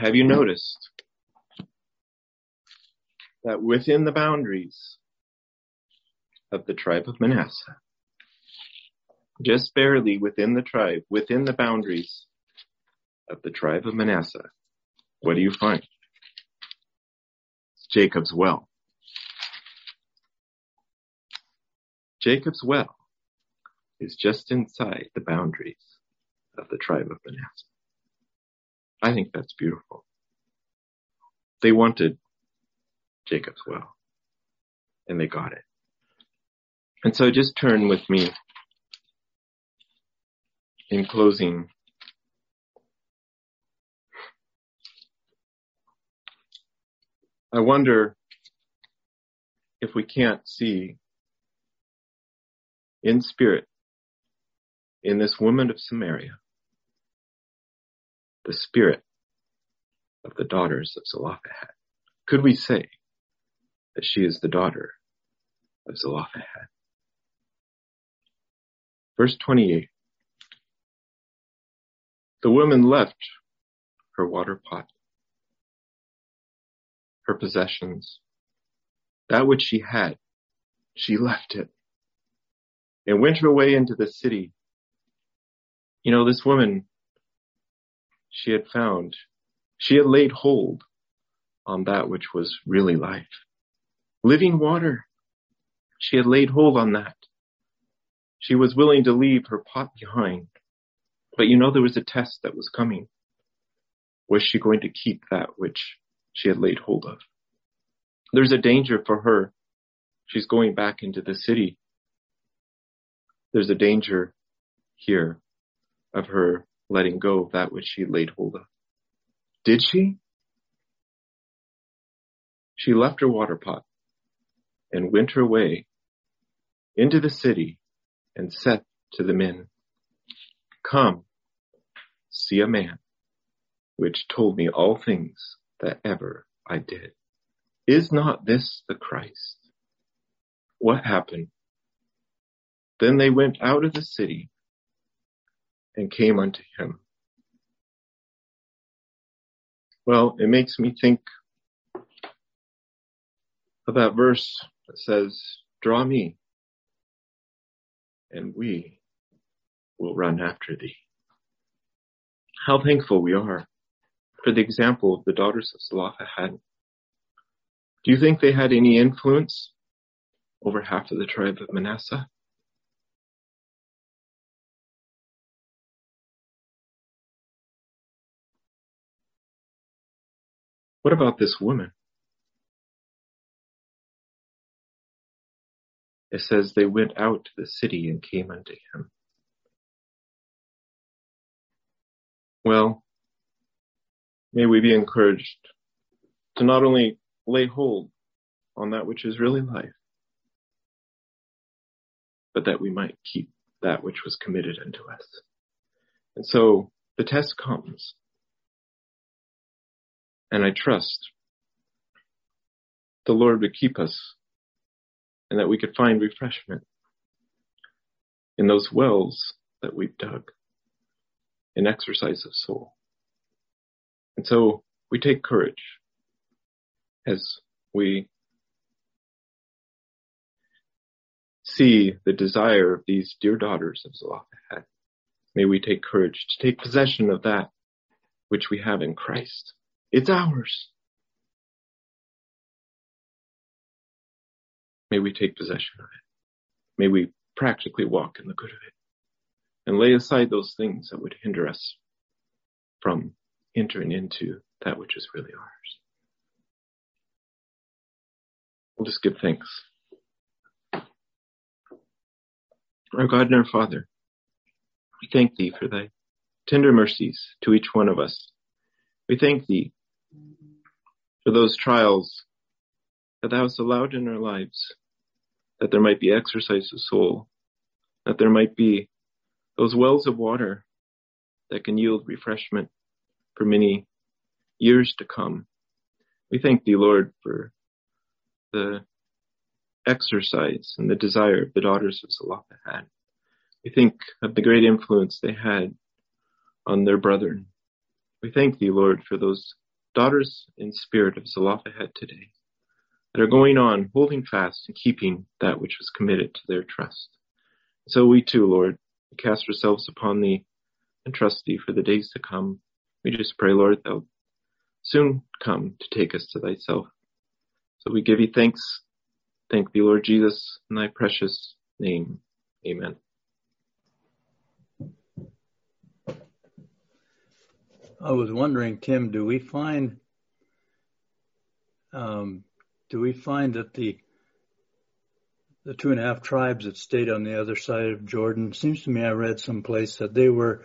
Have you noticed that within the boundaries of the tribe of Manasseh, just barely within the tribe, within the boundaries of the tribe of Manasseh, what do you find? It's Jacob's well. Jacob's well is just inside the boundaries of the tribe of Manasseh. I think that's beautiful. They wanted Jacob's well and they got it. And so just turn with me in closing. I wonder if we can't see in spirit in this woman of Samaria the spirit of the daughters of Zelophehad. Could we say that she is the daughter of Zelophehad? Verse 28. The woman left her water pot, her possessions, that which she had, she left it and went her way into the city. You know, this woman, she had found, she had laid hold on that which was really life. Living water. She had laid hold on that. She was willing to leave her pot behind. But you know, there was a test that was coming. Was she going to keep that which she had laid hold of? There's a danger for her. She's going back into the city there's a danger here of her letting go of that which she laid hold of. Did she? She left her water pot and went her way into the city and said to the men, Come, see a man which told me all things that ever I did. Is not this the Christ? What happened? Then they went out of the city and came unto him. Well, it makes me think of that verse that says, draw me and we will run after thee. How thankful we are for the example of the daughters of Zelophehad. Do you think they had any influence over half of the tribe of Manasseh? What about this woman? It says they went out to the city and came unto him. Well, may we be encouraged to not only lay hold on that which is really life, but that we might keep that which was committed unto us. And so the test comes. And I trust the Lord would keep us and that we could find refreshment in those wells that we've dug in exercise of soul. And so we take courage as we see the desire of these dear daughters of Zelophehad. May we take courage to take possession of that which we have in Christ. It's ours. May we take possession of it. May we practically walk in the good of it and lay aside those things that would hinder us from entering into that which is really ours. We'll just give thanks. Our God and our Father, we thank thee for thy tender mercies to each one of us. We thank thee for those trials that thou hast allowed in our lives, that there might be exercise of soul, that there might be those wells of water that can yield refreshment for many years to come. We thank thee, Lord, for the exercise and the desire of the daughters of Zelophehad. We think of the great influence they had on their brethren. We thank thee, Lord, for those daughters in spirit of Zelophehad today that are going on, holding fast and keeping that which was committed to their trust. So we too, Lord, cast ourselves upon thee and trust thee for the days to come. We just pray, Lord, thou soon come to take us to thyself. So we give you thanks. Thank thee, Lord Jesus, in thy precious name. Amen. I was wondering, Tim, do we find um, do we find that the the two and a half tribes that stayed on the other side of Jordan seems to me I read someplace that they were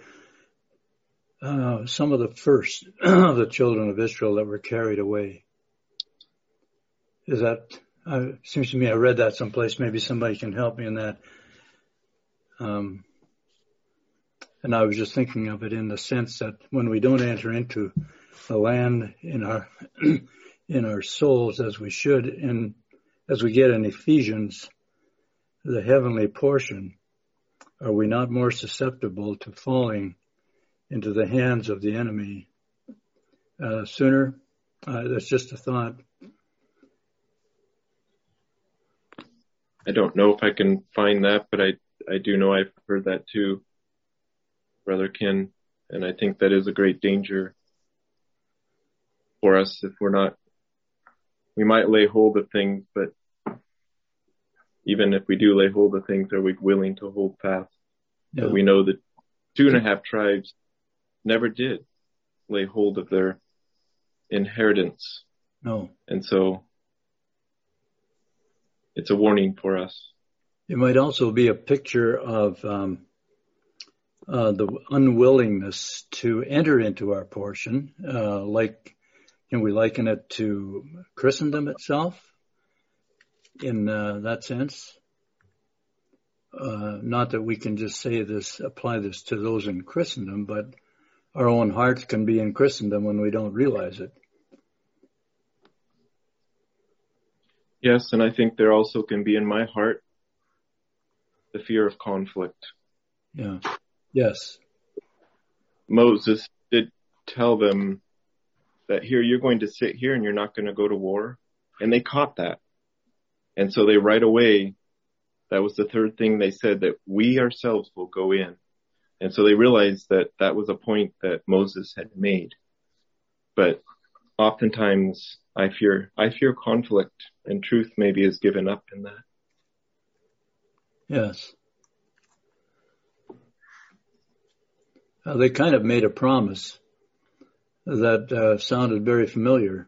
uh, some of the first of the children of Israel that were carried away. Is that uh, seems to me I read that someplace. Maybe somebody can help me in that. Um, and I was just thinking of it in the sense that when we don't enter into the land in our in our souls as we should in as we get in Ephesians, the heavenly portion, are we not more susceptible to falling into the hands of the enemy uh, sooner? Uh, that's just a thought. I don't know if I can find that, but I I do know I've heard that too, Brother Ken, and I think that is a great danger for us if we're not we might lay hold of things, but even if we do lay hold of things, are we willing to hold fast? Yeah. But we know that two and a half tribes never did lay hold of their inheritance. No. And so it's a warning for us. It might also be a picture of um, the unwillingness to enter into our portion, uh, like can we liken it to Christendom itself in uh, that sense? Uh, not that we can just say this, apply this to those in Christendom, but our own hearts can be in Christendom when we don't realize it. Yes, and I think there also can be in my heart the fear of conflict. Yeah. Yes. Moses did tell them that here you're going to sit here and you're not going to go to war. And they caught that. And so they right away, that was the third thing they said that we ourselves will go in. And so they realized that that was a point that Moses had made. But oftentimes I fear, I fear conflict and truth maybe is given up in that. Yes. Uh, they kind of made a promise that uh, sounded very familiar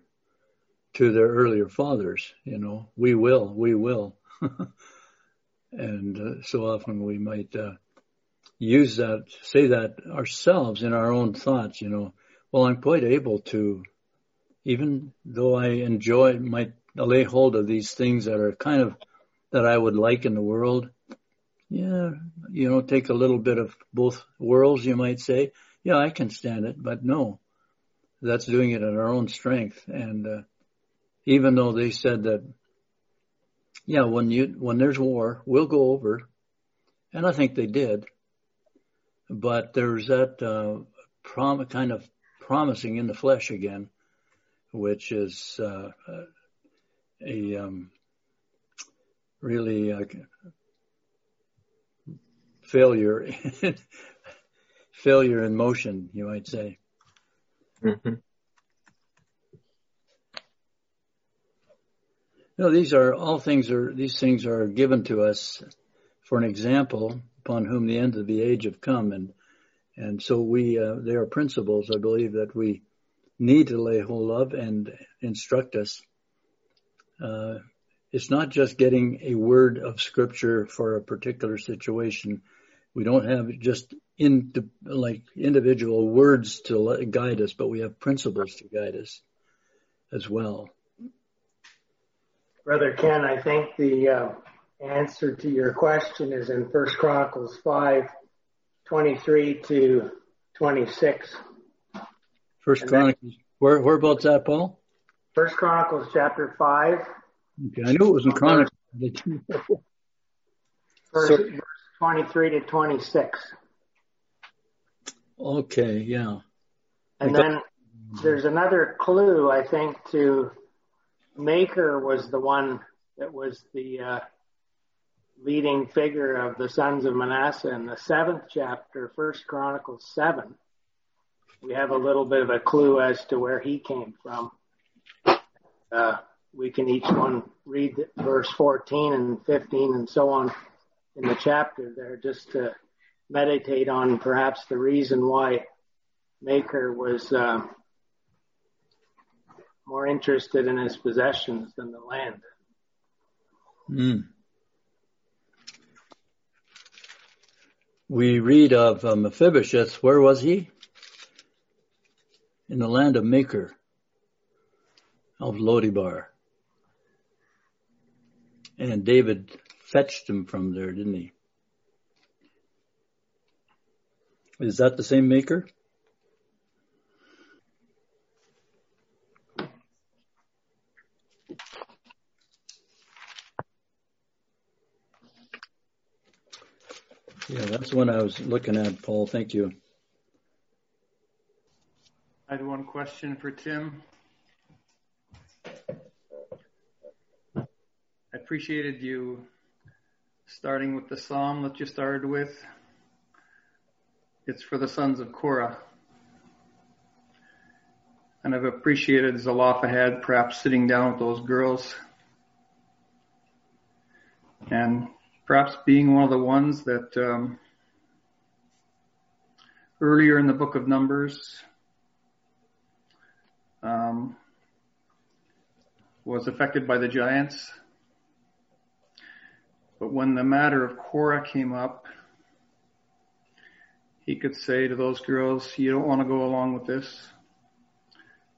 to their earlier fathers. You know, we will, we will. and uh, so often we might uh, use that, say that ourselves in our own thoughts. You know, well, I'm quite able to, even though I enjoy, might lay hold of these things that are kind of that I would like in the world. Yeah, you know, take a little bit of both worlds, you might say. Yeah, I can stand it, but no, that's doing it in our own strength. And uh, even though they said that, yeah, when you when there's war, we'll go over, and I think they did. But there's that uh, prom- kind of promising in the flesh again, which is uh, a um, really uh, failure, failure in motion, you might say. Mm-hmm. No, these are all things are these things are given to us for an example upon whom the end of the age have come, and and so we uh, they are principles I believe that we need to lay hold of and instruct us. Uh, it's not just getting a word of scripture for a particular situation. We don't have just in like individual words to guide us, but we have principles to guide us as well. Brother Ken, I think the uh, answer to your question is in First Chronicles five twenty-three to 26. First Chronicles, where, whereabouts that, Paul? First Chronicles chapter 5. Okay, I knew it was in Chronicles. Verse, so, 23 to 26. Okay, yeah. And then there's another clue, I think, to Machir was the one that was the uh, leading figure of the sons of Manasseh in the seventh chapter, First Chronicles 7. We have a little bit of a clue as to where he came from. Uh, we can each one read verse 14 and 15 and so on in the chapter there just to meditate on perhaps the reason why Machir was uh, more interested in his possessions than the land. Mm. We read of uh, Mephibosheth. Where was he? In the land of Machir, of Lodebar. And David fetched him from there, didn't he? Is that the same Machir? Yeah, that's one I was looking at, Paul. Thank you. I had one question for Tim. I appreciated you starting with the psalm that you started with. It's for the sons of Korah. And I've appreciated Zelophehad perhaps sitting down with those girls and perhaps being one of the ones that um, earlier in the book of Numbers um, was affected by the giants. But when the matter of Korah came up, he could say to those girls, you don't want to go along with this.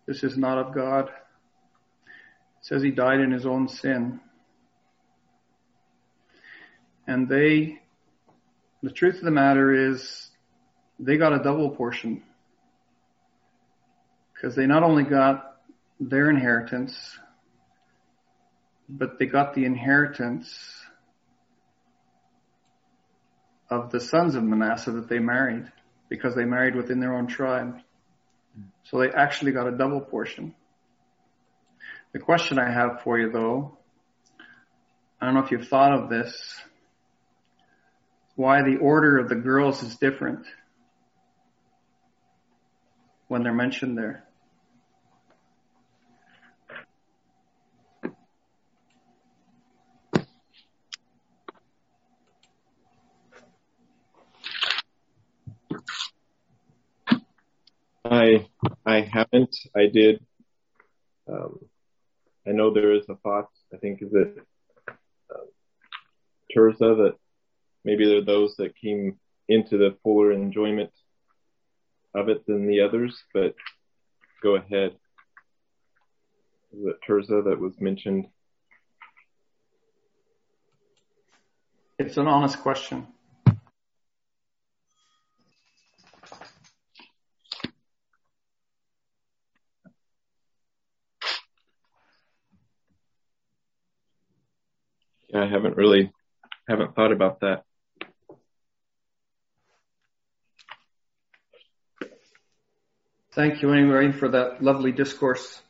This is not of God. It says he died in his own sin and they, the truth of the matter is, they got a double portion. Because they not only got their inheritance, but they got the inheritance of the sons of Manasseh that they married because they married within their own tribe. So they actually got a double portion. The question I have for you though, I don't know if you've thought of this, why the order of the girls is different when they're mentioned there. I I haven't. I did. Um, I know there is a thought. I think is it um, Tirzah that maybe there are those that came into the fuller enjoyment of it than the others. But go ahead. Is it Tirzah that was mentioned? It's an honest question. I haven't really haven't thought about that. Thank you anyway for that lovely discourse.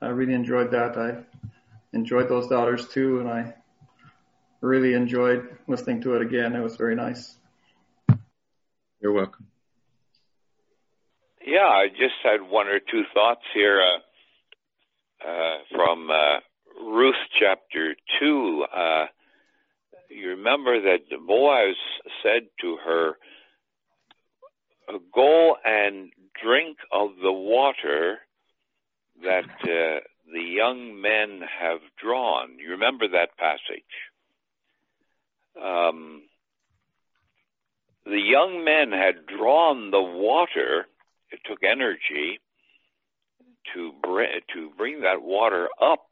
I really enjoyed that. I enjoyed those daughters too, and I really enjoyed listening to it again. It was very nice. You're welcome. Yeah, I just had one or two thoughts here uh, uh, from uh, Ruth chapter 2, uh, you remember that Boaz said to her, Go and drink of the water that uh, the young men have drawn. You remember that passage? Um, the young men had drawn the water, it took energy to, to bring that water up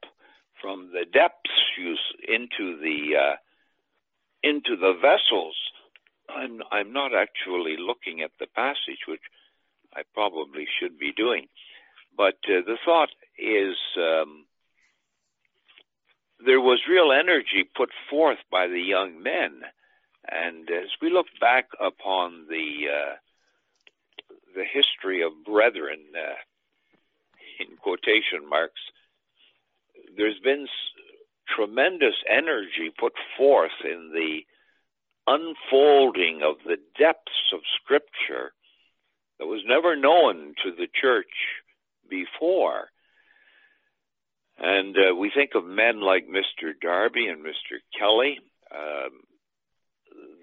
from the depths into the uh, into the vessels. I'm I'm not actually looking at the passage, which I probably should be doing, but uh, the thought is um, there was real energy put forth by the young men, and as we look back upon the uh, the history of brethren, uh, in quotation marks, there's been tremendous energy put forth in the unfolding of the depths of Scripture that was never known to the church before. And uh, we think of men like Mr. Darby and Mr. Kelly. Um,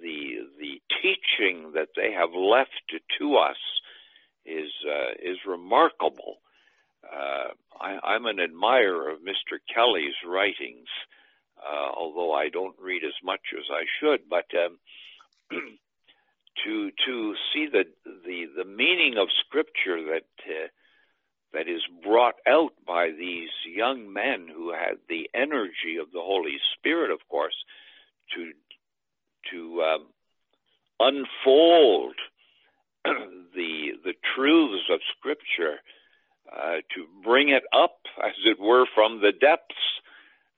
the the teaching that they have left to us is uh, is remarkable. Uh, I, am an admirer of Mr. Kelly's writings, uh, although I don't read as much as I should. But um, to to see the the the meaning of Scripture that uh, that is brought out by these young men who had the energy of the Holy Spirit, of course, to to um, unfold the the truths of Scripture uh, to bring it up, as it were, from the depths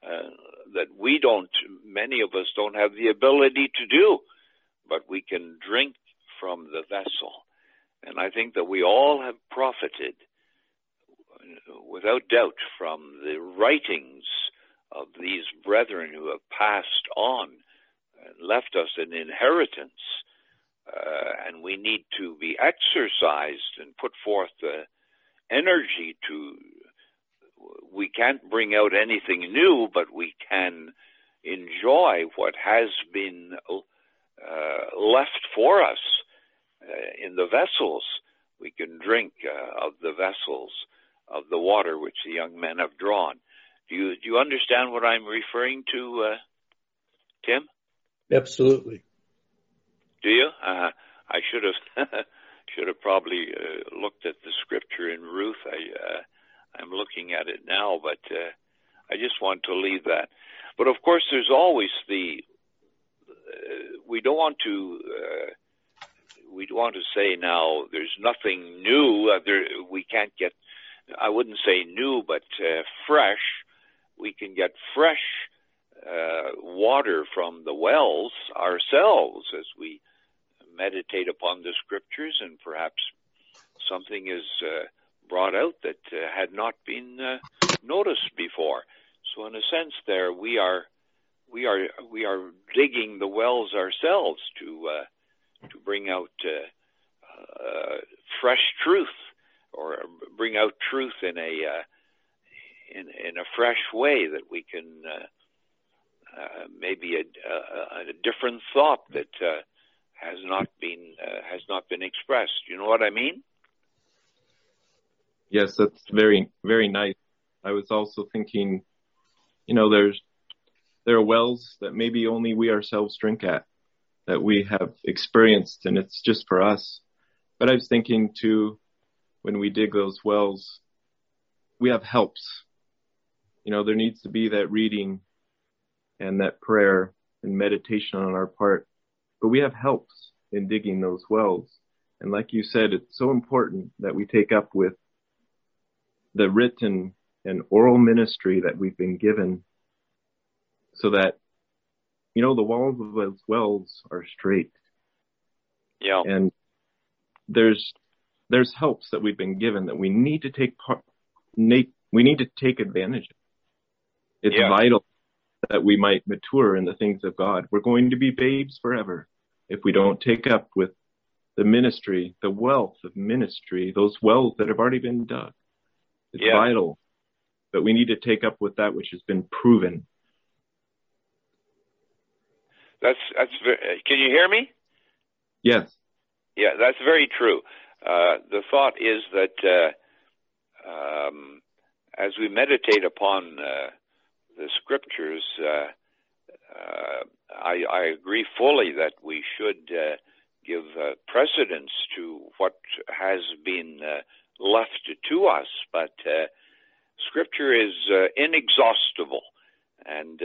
uh, that we don't, many of us don't have the ability to do, but we can drink from the vessel. And I think that we all have profited, without doubt, from the writings of these brethren who have passed on and left us an inheritance. Uh, and we need to be exercised and put forth the energy to we can't bring out anything new, but we can enjoy what has been uh, left for us uh, in the vessels. We can drink uh, of the vessels of the water which the young men have drawn. Do you do you understand what I'm referring to, uh, Tim? Absolutely. Do you? Uh, I should have should have probably uh, looked at the scripture in Ruth. I uh, I'm looking at it now, but uh, I just want to leave that. But of course, there's always the uh, we don't want to uh, we want to say now there's nothing new. Uh, there, we can't get, I wouldn't say new, but uh, fresh. We can get fresh uh, water from the wells ourselves as we meditate upon the scriptures, and perhaps something is uh, brought out that uh, had not been uh, noticed before. So, in a sense, there we are we are we are digging the wells ourselves to uh, to bring out uh, uh, fresh truth or bring out truth in a in in a fresh way that we can uh, maybe a, a, a different thought that uh, has not been uh, has not been expressed. You know what I mean? Yes, that's very very nice. I was also thinking, you know, there's there are wells that maybe only we ourselves drink at that we have experienced and it's just for us. But I was thinking too, when we dig those wells, we have helps. You know, there needs to be that reading and that prayer and meditation on our part, but we have helps in digging those wells. And like you said, it's so important that we take up with the written and oral ministry that we've been given so that, you know, the walls of those wells are straight. Yeah. And there's, there's helps that we've been given that we need to take part, we need to take advantage of. It's yeah. vital that we might mature in the things of God. We're going to be babes forever if we don't take up with the ministry, the wealth of ministry, those wells that have already been dug. It's yeah. vital that we need to take up with that which has been proven that's that's. Very, can you hear me? Yes. Yeah, that's very true. Uh, the thought is that uh, um, as we meditate upon uh, the scriptures, uh, uh, I, I, agree fully that we should uh, give precedence to what has been left to us. But scripture is inexhaustible, and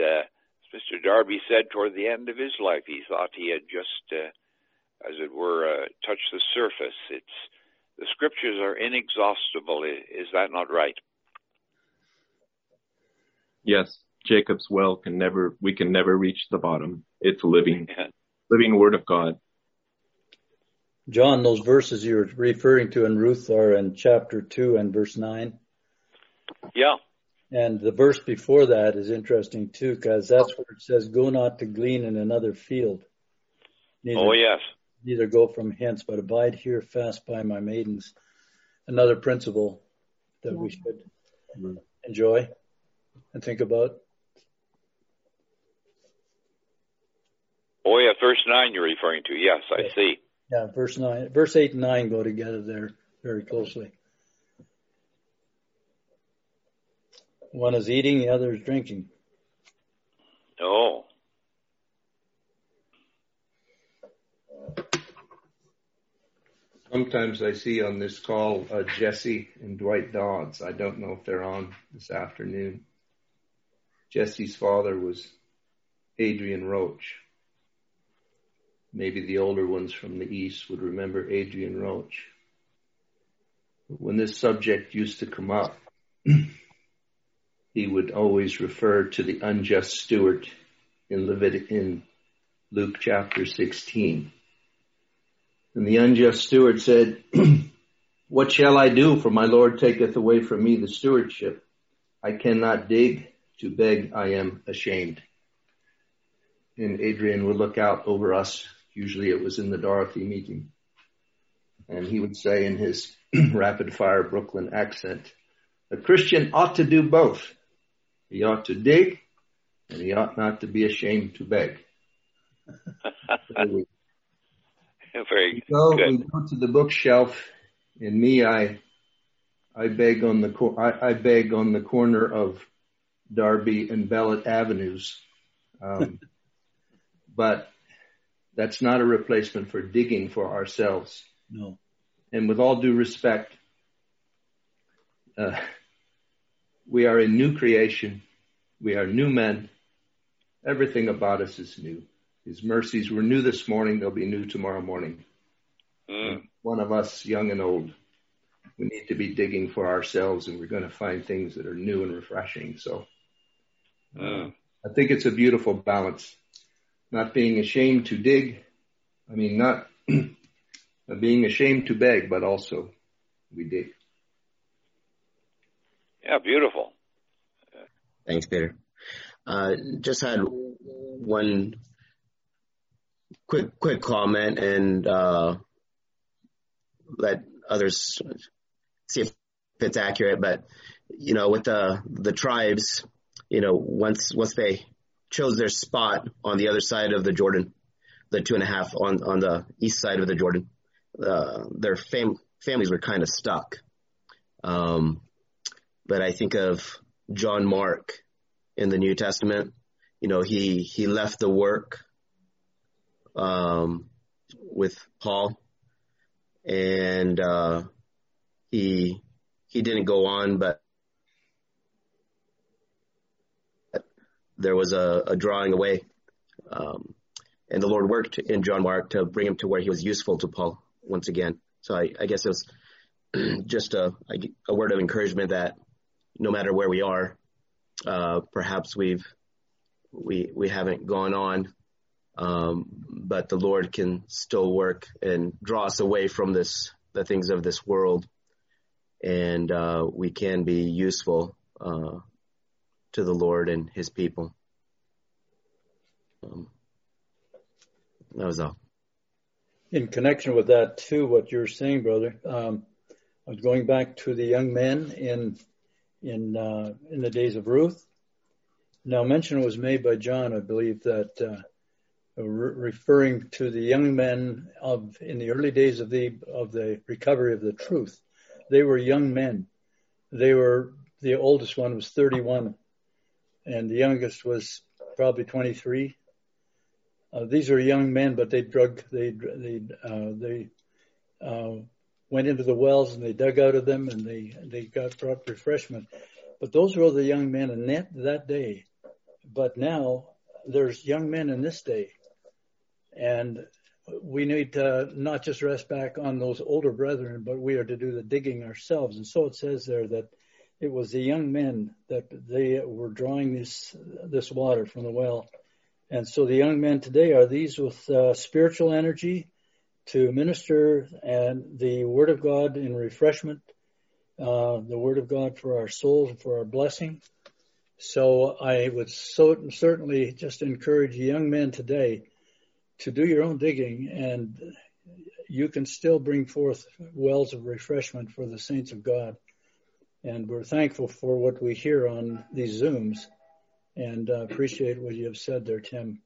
Mr. Darby said toward the end of his life, he thought he had just, uh, as it were, uh, touched the surface. It's the scriptures are inexhaustible. Is that not right? Yes, Jacob's well can never. We can never reach the bottom. It's living, living Word of God. John, those verses you're referring to in Ruth are in chapter two and verse nine. Yeah. And the verse before that is interesting too, because that's where it says, go not to glean in another field. Neither, oh, yes. Neither go from hence, but abide here fast by my maidens. Another principle that we should mm-hmm. enjoy and think about. Oh yeah, verse nine you're referring to. Yes, I see. Yeah, verse nine, verse eight and nine go together there very closely. One is eating, the other is drinking. Oh. Sometimes I see on this call uh, Jesse and Dwight Dodds. I don't know if they're on this afternoon. Jesse's father was Adrian Roach. Maybe the older ones from the East would remember Adrian Roach. When this subject used to come up, he would always refer to the unjust steward in Levitic, in Luke chapter 16. And the unjust steward said, What shall I do? For my Lord taketh away from me the stewardship. I cannot dig. To beg I am ashamed. And Adrian would look out over us. Usually it was in the Dorothy meeting. And he would say in his rapid fire Brooklyn accent, a Christian ought to do both. He ought to dig, and he ought not to be ashamed to beg. we, Very we go, good. We go to the bookshelf. and me, I I beg on the I, I beg on the corner of Darby and Bellett Avenues, um, but that's not a replacement for digging for ourselves. No. And with all due respect, uh, we are a new creation. We are new men. Everything about us is new. His mercies were new this morning. They'll be new tomorrow morning. Mm. One of us, young and old, we need to be digging for ourselves, and we're going to find things that are new and refreshing. So, Mm. I think it's a beautiful balance. Not being ashamed to dig. I mean, not being ashamed to beg, but also we dig. Yeah, beautiful. Thanks, Peter. Uh, just had one quick quick comment and uh, let others see if it's accurate. But you know, with the the tribes, you know, once once they chose their spot on the other side of the Jordan, the two and a half on on the east side of the Jordan, uh, their fam- families were kind of stuck. Um, but I think of John Mark in the New Testament. You know, he he left the work um, with Paul, and uh, he he didn't go on, but there was a, a drawing away, um, and the Lord worked in John Mark to bring him to where he was useful to Paul once again. So I, I guess it was just a, a word of encouragement that no matter where we are, uh, perhaps we've we we haven't gone on, um, but the Lord can still work and draw us away from this the things of this world, and uh, we can be useful uh, to the Lord and His people. Um, that was all. In connection with that too, what you're saying, brother, um, I was going back to the young men in in uh, in the days of Ruth. Now, mention was made by John, I believe, that uh, re- referring to the young men of in the early days of the of the recovery of the truth, they were young men. They were the oldest one was 31, and the youngest was probably 23. Uh, these are young men, but they drug they they uh, they uh, went into the wells and they dug out of them and they they got brought refreshment. But those were the young men in that that day. But now there's young men in this day, and we need to not just rest back on those older brethren, but we are to do the digging ourselves. And so it says there that it was the young men that they were drawing this this water from the well. And so the young men today are these with uh, spiritual energy to minister and the word of God in refreshment, uh, the word of God for our souls and for our blessing. So I would so certainly just encourage young men today to do your own digging and you can still bring forth wells of refreshment for the saints of God. And we're thankful for what we hear on these Zooms and uh, appreciate what you have said there, Tim.